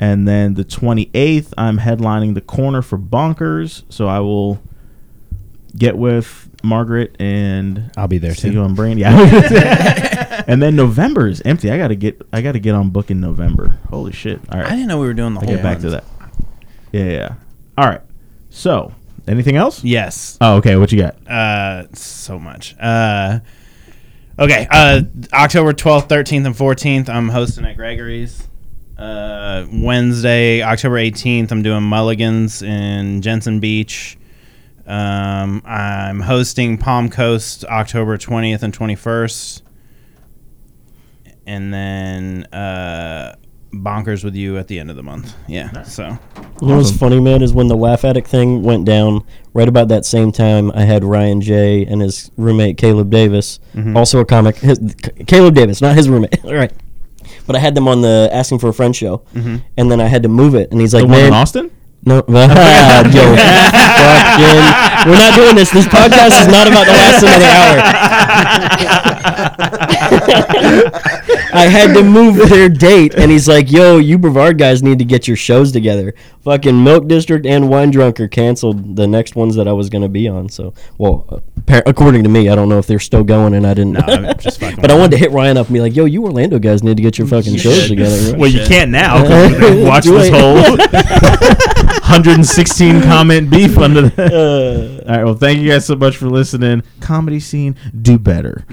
And then the 28th, I'm headlining the corner for Bonkers. So I will get with Margaret and I'll be there See too. you on brain, yeah. and then November is empty. I gotta get. I gotta get on book in November. Holy shit! All right. I didn't know we were doing the I'll whole. get back to that. Yeah, yeah, yeah. All right. So, anything else? Yes. Oh, okay. What you got? Uh, so much. Uh, okay. Uh, October twelfth, thirteenth, and fourteenth. I'm hosting at Gregory's. Uh, Wednesday, October eighteenth. I'm doing Mulligans in Jensen Beach. Um, I'm hosting Palm Coast October 20th and 21st. And then uh, Bonkers with you at the end of the month. Yeah. So You know what's Awesome. funny, man, is when the Laugh Addict thing went down, right about that same time, I had Ryan J. and his roommate Caleb Davis, Mm-hmm. also a comic. His, Caleb Davis, not his roommate. All right. But I had them on the Asking for a Friend show, Mm-hmm. and then I had to move it. And he's like, the one man, in Austin? no, Joe, fucking, we're not doing this. This podcast is not about the last another hour. I had to move their date, and he's like, "Yo, you Brevard guys need to get your shows together." Fucking Milk District and Wine Drunker canceled the next ones that I was gonna be on. So, well, according to me, I don't know if they're still going, and I didn't. No, just fucking but I wanted to hit Ryan up and be like, "Yo, you Orlando guys need to get your fucking shows should. together." right?" Well, you can't now. 'cause we've watched Do this whole 116 comment beef under the. Uh, All right. Well, thank you guys so much for listening. Comedy scene, do better.